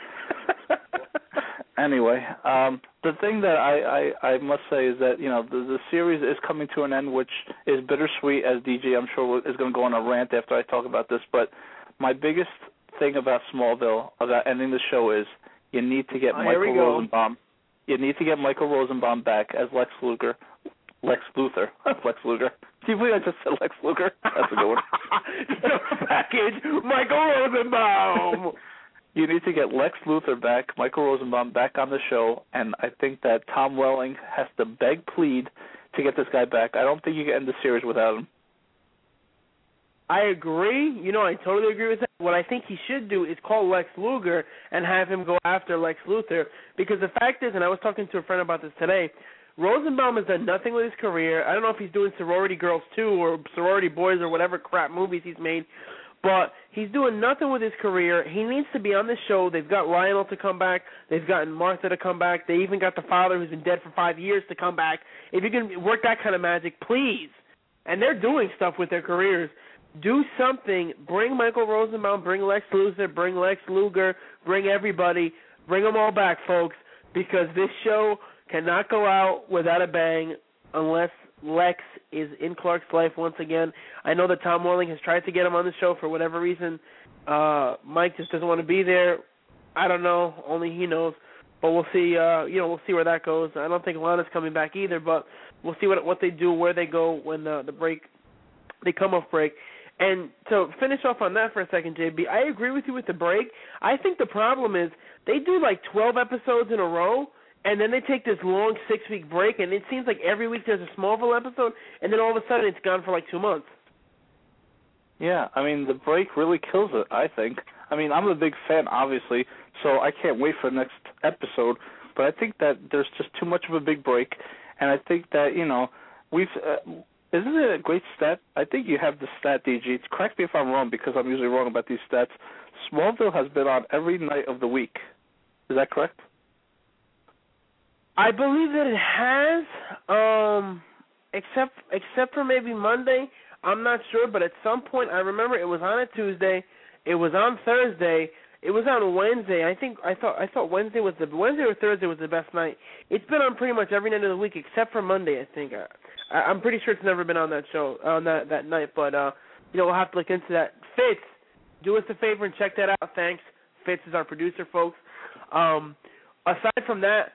anyway, um, the thing that I, I I must say is that you know the the series is coming to an end, which is bittersweet. As DJ, I'm sure is going to go on a rant after I talk about this. But my biggest thing about Smallville, about ending the show, is you need to get Oh, Michael. Rosenbaum. You need to get Michael Rosenbaum back as Lex Luger. Lex Luthor. Lex Luger. You believe I just said Lex Luger? That's a good one. Package Michael Rosenbaum. You need to get Lex Luthor back, Michael Rosenbaum back on the show, and I think that Tom Welling has to beg, plead to get this guy back. I don't think you can end the series without him. I agree. You know, I totally agree with that. What I think he should do is call Lex Luger and have him go after Lex Luthor. Because the fact is, and I was talking to a friend about this today, Rosenbaum has done nothing with his career. I don't know if he's doing sorority girls too or sorority boys or whatever crap movies he's made, but he's doing nothing with his career. He needs to be on this show. They've got Lionel to come back. They've gotten Martha to come back. They even got the father who's been dead for five years to come back. If you can work that kind of magic, please. And they're doing stuff with their careers. Do something. Bring Michael Rosenbaum. Bring Lex Luthor. Bring Lex Luger. Bring everybody. Bring them all back, folks. Because this show cannot go out without a bang unless Lex is in Clark's life once again. I know that Tom Welling has tried to get him on the show for whatever reason. Uh Mike just doesn't want to be there. I don't know. Only he knows. But we'll see. Uh, you know, we'll see where that goes. I don't think Lana's coming back either. But we'll see what what they do, where they go when the the break they come off break. And to finish off on that for a second, JB, I agree with you with the break. I think the problem is they do like 12 episodes in a row, and then they take this long six week break, and it seems like every week there's a Smallville episode, and then all of a sudden it's gone for like two months. Yeah, I mean the break really kills it. I think. I mean I'm a big fan, obviously, so I can't wait for the next episode. But I think that there's just too much of a big break, and I think that you know we've. Uh, isn't it a great stat? I think you have the stat, DG. Correct me if I'm wrong because I'm usually wrong about these stats. Smallville has been on every night of the week. Is that correct? I believe that it has, um, except except for maybe Monday. I'm not sure, but at some point I remember it was on a Tuesday, it was on Thursday, it was on Wednesday. I think I thought I thought Wednesday was the Wednesday or Thursday was the best night. It's been on pretty much every night of the week except for Monday. I think. I, I'm pretty sure it's never been on that show on that that night, but uh, you know we'll have to look into that. Fitz, do us a favor and check that out. Thanks. Fitz is our producer, folks. Um, aside from that,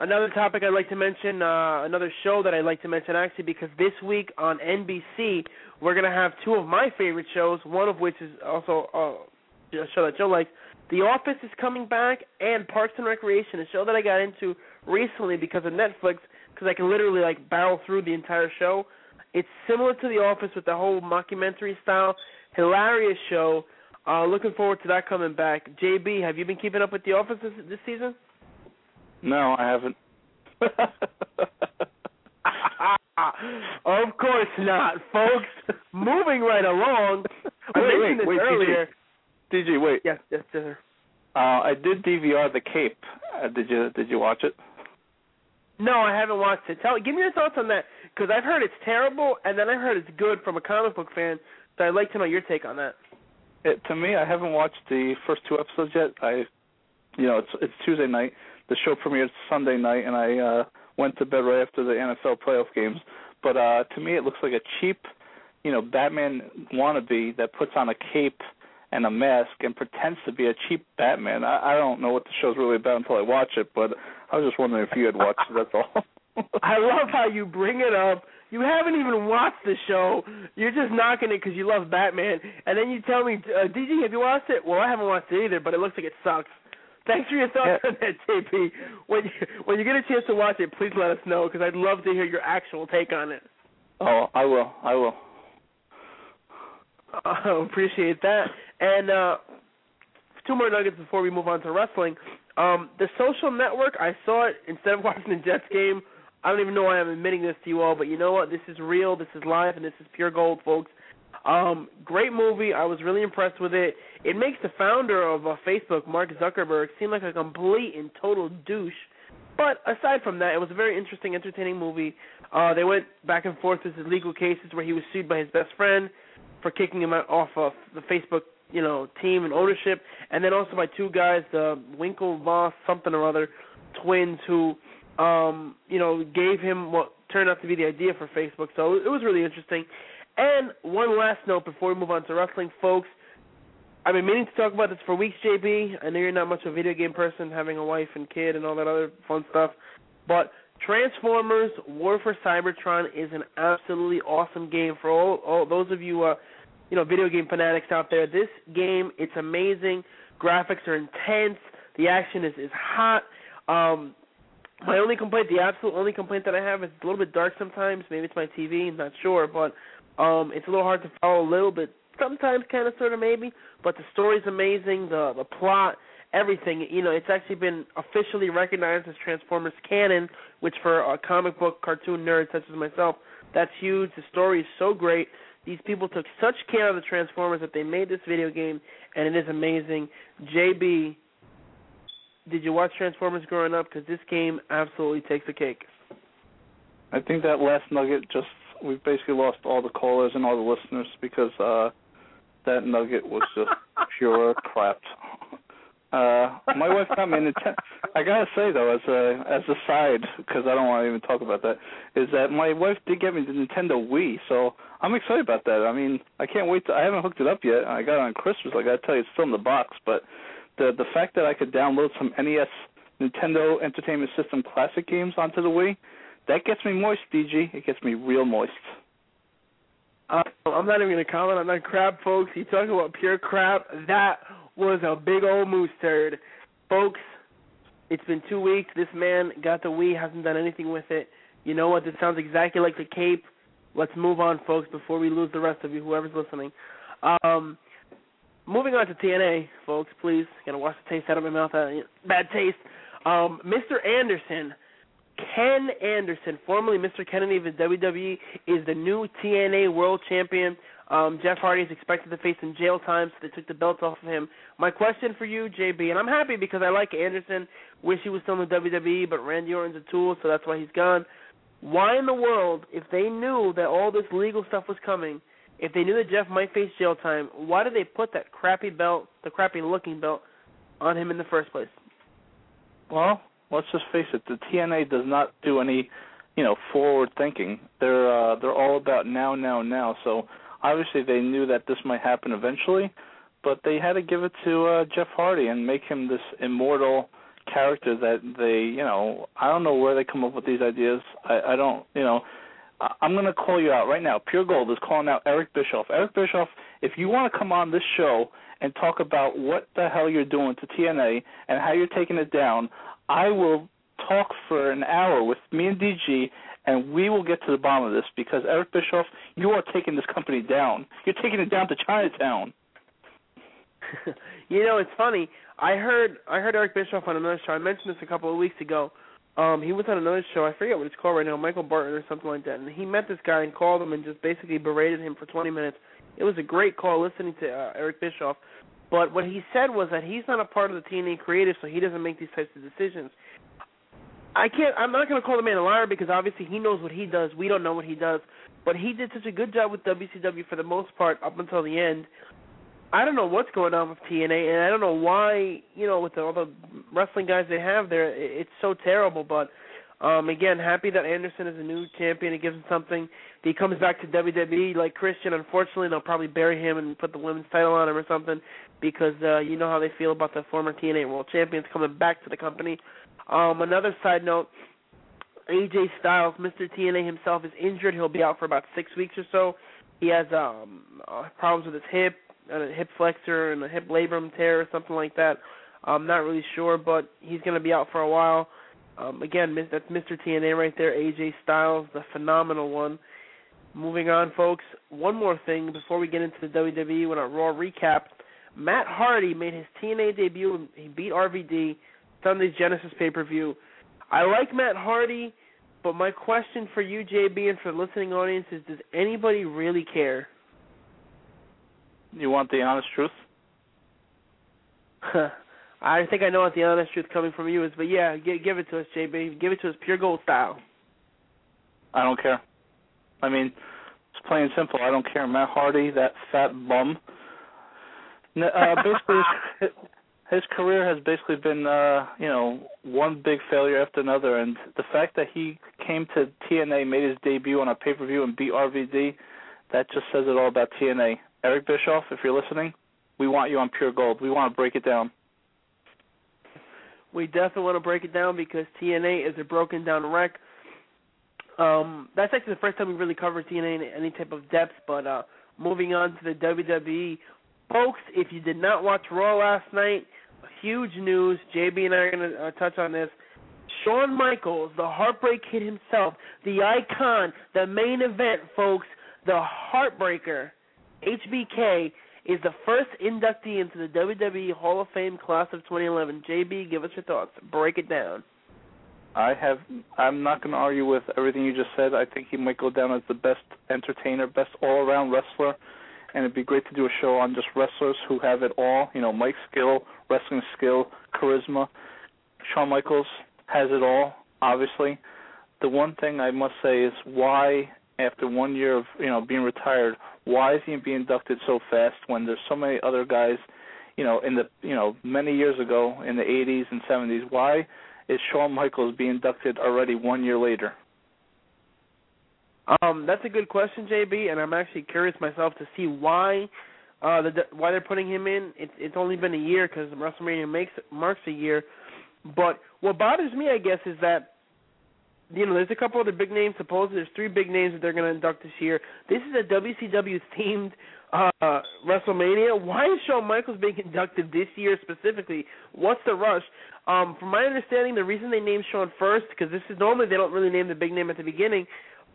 another topic I'd like to mention, uh, another show that I'd like to mention actually, because this week on NBC we're gonna have two of my favorite shows. One of which is also uh, a show that Joe likes. The Office is coming back, and Parks and Recreation, a show that I got into recently because of Netflix, because I can literally like barrel through the entire show. It's similar to The Office with the whole mockumentary style, hilarious show. Uh, looking forward to that coming back. JB, have you been keeping up with The Office this, this season? No, I haven't. of course not, folks. Moving right along. I wait, mentioned wait, this wait, earlier. DJ, DJ, wait. Yes, yes, yes, sir. Uh, I did DVR The Cape. Uh, did you Did you watch it? No, I haven't watched it. Tell, give me your thoughts on that because I've heard it's terrible, and then I've heard it's good from a comic book fan. So I'd like to know your take on that. It, to me, I haven't watched the first two episodes yet. I, you know, it's it's Tuesday night. The show premiered Sunday night, and I uh went to bed right after the NFL playoff games. But uh to me, it looks like a cheap, you know, Batman wannabe that puts on a cape and a mask and pretends to be a cheap Batman. I, I don't know what the show's really about until I watch it, but I was just wondering if you had watched it. That's all. I love how you bring it up. You haven't even watched the show. You're just knocking it because you love Batman, and then you tell me, uh, DG, have you watched it? Well, I haven't watched it either, but it looks like it sucks. Thanks for your thoughts on that, JB. When you, when you get a chance to watch it, please let us know because I'd love to hear your actual take on it. oh, I will. I will. I appreciate that. And uh two more nuggets before we move on to wrestling. Um, the social network, I saw it instead of watching the Jets game. I don't even know why I'm admitting this to you all, but you know what? This is real, this is live, and this is pure gold, folks. Um, great movie. I was really impressed with it. It makes the founder of uh, Facebook, Mark Zuckerberg, seem like a complete and total douche. But aside from that, it was a very interesting, entertaining movie. Uh, they went back and forth with his legal cases where he was sued by his best friend for kicking him off of the Facebook, you know, team and ownership, and then also by two guys, the Winklevoss something or other twins, who, um, you know, gave him what turned out to be the idea for Facebook. So it was really interesting. And one last note before we move on to wrestling, folks. I've been meaning to talk about this for weeks, JB. I know you're not much of a video game person, having a wife and kid and all that other fun stuff, but Transformers: War for Cybertron is an absolutely awesome game for all all those of you uh you know video game fanatics out there. This game it's amazing. Graphics are intense. The action is is hot. Um my only complaint, the absolute only complaint that I have is it's a little bit dark sometimes. Maybe it's my TV, not sure, but um it's a little hard to follow a little bit. Sometimes kind of sort of maybe, but the story's amazing, the the plot everything. You know, it's actually been officially recognized as Transformers canon, which for a comic book cartoon nerd such as myself, that's huge. The story is so great. These people took such care of the Transformers that they made this video game, and it is amazing. JB, did you watch Transformers growing up? Because this game absolutely takes the cake. I think that last nugget just we've basically lost all the callers and all the listeners because uh that nugget was just pure crap. Uh my wife got me a Nintendo. I gotta say though, as a as a side, because I don't want to even talk about that, is that my wife did get me the Nintendo Wii, so I'm excited about that. I mean, I can't wait. To, I haven't hooked it up yet. I got it on Christmas. I gotta tell you, it's still in the box. But the the fact that I could download some NES Nintendo Entertainment System classic games onto the Wii, that gets me moist, DG. It gets me real moist. Uh, I'm not even gonna comment on that crap, folks. You talking about pure crap? That was a big old moose turd, folks. It's been two weeks. This man got the Wii, hasn't done anything with it. You know what? This sounds exactly like the Cape. Let's move on, folks, before we lose the rest of you, whoever's listening. Um, moving on to TNA, folks, please. Gotta wash the taste out of my mouth. Uh, bad taste. Um, Mr. Anderson, Ken Anderson, formerly Mr. Kennedy of the WWE, is the new TNA World Champion. Um, Jeff Hardy is expected to face some jail time, so they took the belts off of him. My question for you, JB, and I'm happy because I like Anderson. Wish he was still in the WWE, but Randy Orton's a tool, so that's why he's gone. Why in the world, if they knew that all this legal stuff was coming, if they knew that Jeff might face jail time, why did they put that crappy belt, the crappy looking belt, on him in the first place? Well, let's just face it. The TNA does not do any, you know, forward thinking. They're uh, they're all about now, now, now. So obviously they knew that this might happen eventually, but they had to give it to uh, Jeff Hardy and make him this immortal character that they, you know, I don't know where they come up with these ideas. I, I don't, you know, I'm going to call you out right now. Pure Gold is calling out Eric Bischoff. Eric Bischoff, if you want to come on this show and talk about what the hell you're doing to TNA and how you're taking it down, I will talk for an hour with me and DG, and we will get to the bottom of this because Eric Bischoff, you are taking this company down. You're taking it down to Chinatown. you know, it's funny. I heard I heard Eric Bischoff on another show. I mentioned this a couple of weeks ago. Um, he was on another show. I forget what it's called right now, Michael Barton or something like that. And he met this guy and called him and just basically berated him for 20 minutes. It was a great call listening to uh, Eric Bischoff. But what he said was that he's not a part of the TNA creative, so he doesn't make these types of decisions. I can't. I'm not going to call the man a liar because obviously he knows what he does. We don't know what he does, but he did such a good job with WCW for the most part up until the end. I don't know what's going on with TNA, and I don't know why. You know, with all the wrestling guys they have there, it's so terrible. But um again, happy that Anderson is a new champion. It gives him something. If he comes back to WWE like Christian, unfortunately, they'll probably bury him and put the women's title on him or something because uh you know how they feel about the former TNA World Champions coming back to the company. Um another side note, AJ Styles, Mr. TNA himself is injured. He'll be out for about 6 weeks or so. He has um uh, problems with his hip, a hip flexor and a hip labrum tear or something like that. I'm not really sure, but he's going to be out for a while. Um, again, that's Mr. TNA right there, AJ Styles, the phenomenal one. Moving on, folks. One more thing before we get into the WWE with our Raw recap. Matt Hardy made his TNA debut. And he beat RVD Sunday's Genesis pay per view. I like Matt Hardy, but my question for you, JB, and for the listening audience is: Does anybody really care? You want the honest truth? I think I know what the honest truth coming from you is, but yeah, give, give it to us, JB. Give it to us, pure gold style. I don't care. I mean, it's plain and simple. I don't care. Matt Hardy, that fat bum. Uh, basically, his, his career has basically been, uh, you know, one big failure after another. And the fact that he came to TNA, made his debut on a pay per view, and beat RVD, that just says it all about TNA. Eric Bischoff, if you're listening, we want you on Pure Gold. We want to break it down. We definitely want to break it down because TNA is a broken down wreck. Um, that's actually the first time we really covered TNA in any type of depth. But uh, moving on to the WWE, folks, if you did not watch Raw last night, huge news. JB and I are going to uh, touch on this. Shawn Michaels, the Heartbreak Kid himself, the icon, the main event, folks, the Heartbreaker, HBK is the first inductee into the WWE Hall of Fame class of 2011. JB, give us your thoughts. Break it down. I have. I'm not going to argue with everything you just said. I think he might go down as the best entertainer, best all-around wrestler, and it'd be great to do a show on just wrestlers who have it all. You know, mic skill, wrestling skill, charisma. Shawn Michaels has it all. Obviously, the one thing I must say is why, after one year of you know being retired, why is he being inducted so fast when there's so many other guys, you know, in the you know many years ago in the 80s and 70s? Why is Shawn Michaels being inducted already one year later? Um, that's a good question, JB, and I'm actually curious myself to see why uh the why they're putting him in. It's it's only been a year because WrestleMania makes marks a year. But what bothers me, I guess, is that you know, there's a couple other big names. Supposedly, there's three big names that they're going to induct this year. This is a WCW themed uh WrestleMania. Why is Shawn Michaels being inducted this year specifically? What's the rush? Um, from my understanding, the reason they named Shawn first because this is normally they don't really name the big name at the beginning,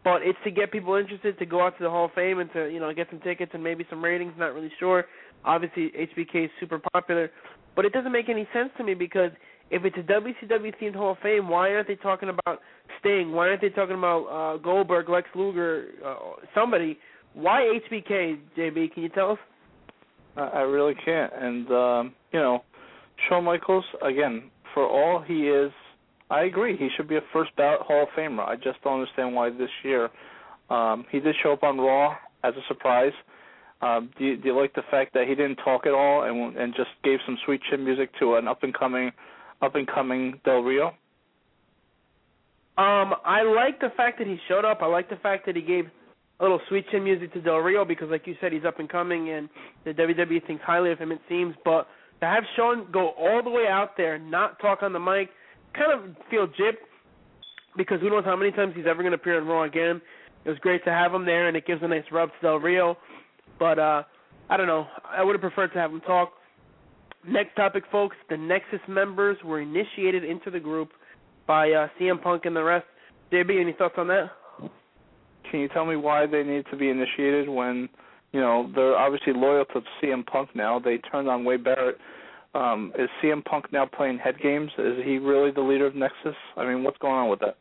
but it's to get people interested to go out to the Hall of Fame and to you know get some tickets and maybe some ratings. Not really sure. Obviously, HBK is super popular, but it doesn't make any sense to me because if it's a WCW themed Hall of Fame, why aren't they talking about Sting? Why aren't they talking about uh, Goldberg, Lex Luger, uh, somebody? Why HBK, JB? Can you tell us? I really can't. And um, you know, Shawn Michaels again, for all he is, I agree. He should be a first ballot Hall of Famer. I just don't understand why this year. Um, he did show up on Raw as a surprise. Um, do, you, do you like the fact that he didn't talk at all and and just gave some sweet chin music to an up and coming up and coming Del Rio? Um, I like the fact that he showed up. I like the fact that he gave a little sweet chin music to Del Rio because, like you said, he's up and coming, and the WWE thinks highly of him. It seems, but to have Shawn go all the way out there, not talk on the mic, kind of feel gypped because who knows how many times he's ever going to appear on Raw again. It was great to have him there, and it gives a nice rub to Del Rio. But uh, I don't know. I would have preferred to have him talk. Next topic, folks. The Nexus members were initiated into the group by uh, CM Punk and the rest. JB, any thoughts on that? Can you tell me why they need to be initiated when you know they're obviously loyal to CM Punk now? They turned on Wade Barrett. Um, is CM Punk now playing head games? Is he really the leader of Nexus? I mean, what's going on with that?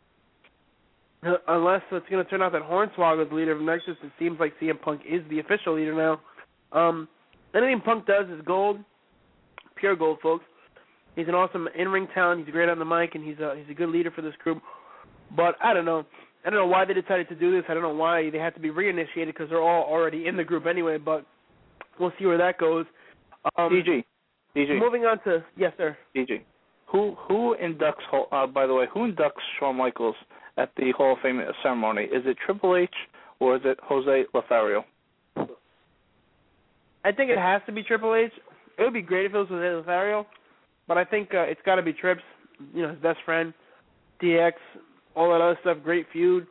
Uh, unless it's going to turn out that Hornswoggle is the leader of Nexus, it seems like CM Punk is the official leader now. Um, anything Punk does is gold, pure gold, folks. He's an awesome in-ring talent. He's great on the mic, and he's a he's a good leader for this group. But I don't know. I don't know why they decided to do this. I don't know why they had to be reinitiated because they're all already in the group anyway. But we'll see where that goes. Um, DG, DG. Moving on to yes, sir. DG. Who who inducts? Uh, by the way, who inducts Shawn Michaels at the Hall of Fame ceremony? Is it Triple H or is it Jose Lothario? I think it has to be Triple H. It would be great if it was Jose Lothario, but I think uh, it's got to be Trips. You know, his best friend, DX, all that other stuff. Great feud.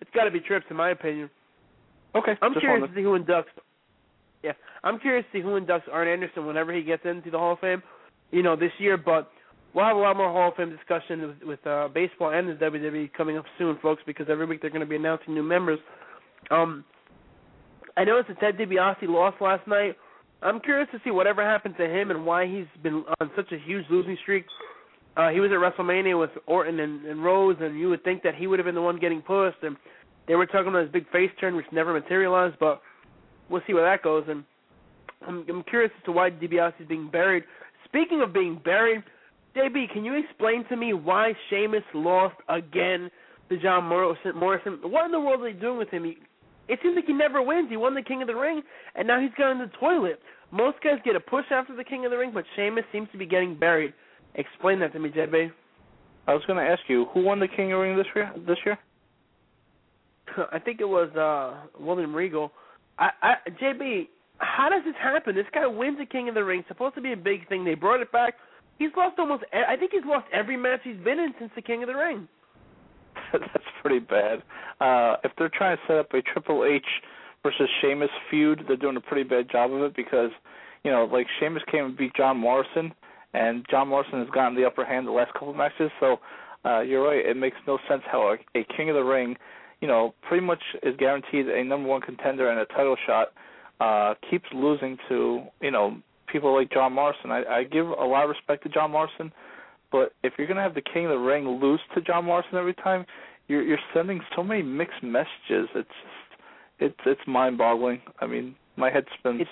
It's got to be Trips, in my opinion. Okay. I'm curious to see who inducts. Yeah, I'm curious to see who inducts Arn Anderson whenever he gets into the Hall of Fame. You know, this year, but we'll have a lot more Hall of Fame discussion with, with uh, baseball and the WWE coming up soon, folks, because every week they're going to be announcing new members. Um, I noticed that Ted DiBiase lost last night. I'm curious to see whatever happened to him and why he's been on such a huge losing streak. Uh, he was at WrestleMania with Orton and, and Rhodes, and you would think that he would have been the one getting pushed. And they were talking about his big face turn, which never materialized. But we'll see where that goes. And I'm, I'm curious as to why DiBiase is being buried. Speaking of being buried, JB, can you explain to me why Sheamus lost again to John Morrison? Morrison? What in the world are they doing with him? He, it seems like he never wins. He won the King of the Ring, and now he's gone in the toilet. Most guys get a push after the King of the Ring, but Sheamus seems to be getting buried. Explain that to me, JB. I was going to ask you who won the King of the Ring this year. This year? I think it was uh William Regal. I, I JB, how does this happen? This guy wins the King of the Ring. Supposed to be a big thing. They brought it back. He's lost almost. I think he's lost every match he's been in since the King of the Ring. That's pretty bad. Uh, if they're trying to set up a Triple H versus Sheamus feud, they're doing a pretty bad job of it because, you know, like Sheamus came and beat John Morrison, and John Morrison has gotten the upper hand the last couple of matches. So uh, you're right. It makes no sense how a, a King of the Ring, you know, pretty much is guaranteed a number one contender and a title shot, uh, keeps losing to, you know, people like John Morrison. I, I give a lot of respect to John Morrison, but if you're gonna have the King of the Ring lose to John Morrison every time, you're you're sending so many mixed messages. It's just, it's it's mind-boggling. I mean, my head spins. It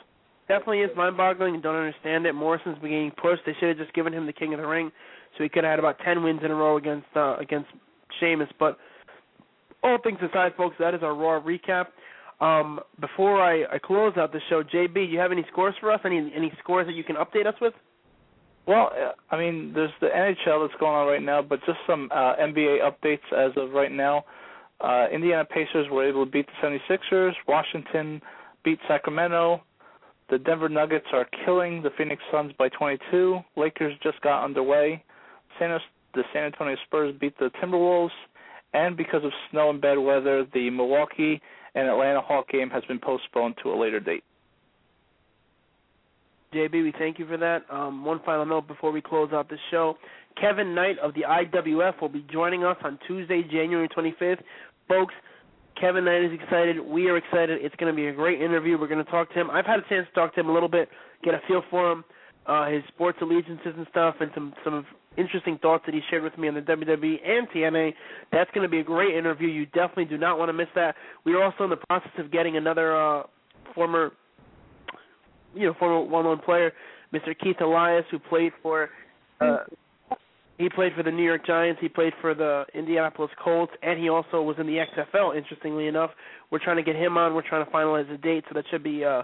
definitely is mind-boggling and don't understand it. Morrison's been getting pushed. They should have just given him the King of the Ring, so he could have had about ten wins in a row against uh, against Sheamus. But all things aside, folks, that is our Raw recap. Um, before I, I close out the show, JB, do you have any scores for us? Any any scores that you can update us with? Well, uh, I mean, there's the NHL that's going on right now, but just some uh, NBA updates as of right now. Uh, Indiana Pacers were able to beat the 76ers. Washington beat Sacramento. The Denver Nuggets are killing the Phoenix Suns by 22. Lakers just got underway. San, the San Antonio Spurs beat the Timberwolves. And because of snow and bad weather, the Milwaukee and Atlanta Hawk game has been postponed to a later date. JB, we thank you for that. Um, one final note before we close out the show. Kevin Knight of the IWF will be joining us on Tuesday, January 25th. Folks, Kevin Knight is excited. We are excited. It's going to be a great interview. We're going to talk to him. I've had a chance to talk to him a little bit, get a feel for him, uh, his sports allegiances and stuff, and some some interesting thoughts that he shared with me on the WWE and TNA. That's going to be a great interview. You definitely do not want to miss that. We are also in the process of getting another uh, former you know, former one-on player, Mr. Keith Elias, who played for, uh, he played for the New York Giants, he played for the Indianapolis Colts, and he also was in the XFL. Interestingly enough, we're trying to get him on. We're trying to finalize a date, so that should be uh,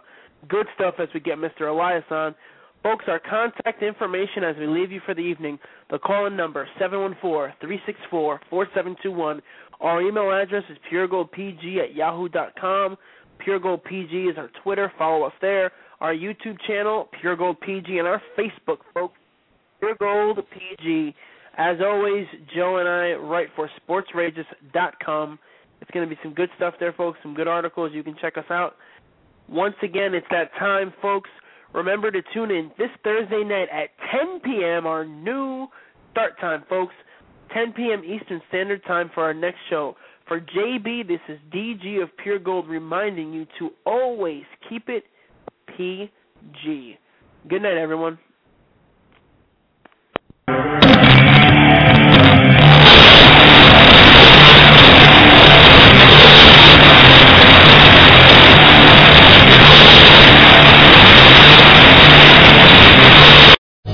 good stuff as we get Mr. Elias on. Folks, our contact information as we leave you for the evening. The call-in number seven one four three six four four seven two one. Our email address is puregoldpg at yahoo dot com. Pure is our Twitter. Follow us there. Our YouTube channel, Pure Gold PG, and our Facebook, folks, Pure Gold PG. As always, Joe and I write for SportsRages.com. It's going to be some good stuff there, folks. Some good articles. You can check us out. Once again, it's that time, folks. Remember to tune in this Thursday night at 10 p.m. Our new start time, folks. 10 p.m. Eastern Standard Time for our next show. For JB, this is DG of Pure Gold reminding you to always keep it PG. Good night, everyone.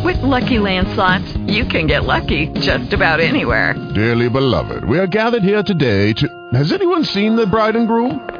With Lucky Land slots, you can get lucky just about anywhere. Dearly beloved, we are gathered here today to. Has anyone seen the bride and groom?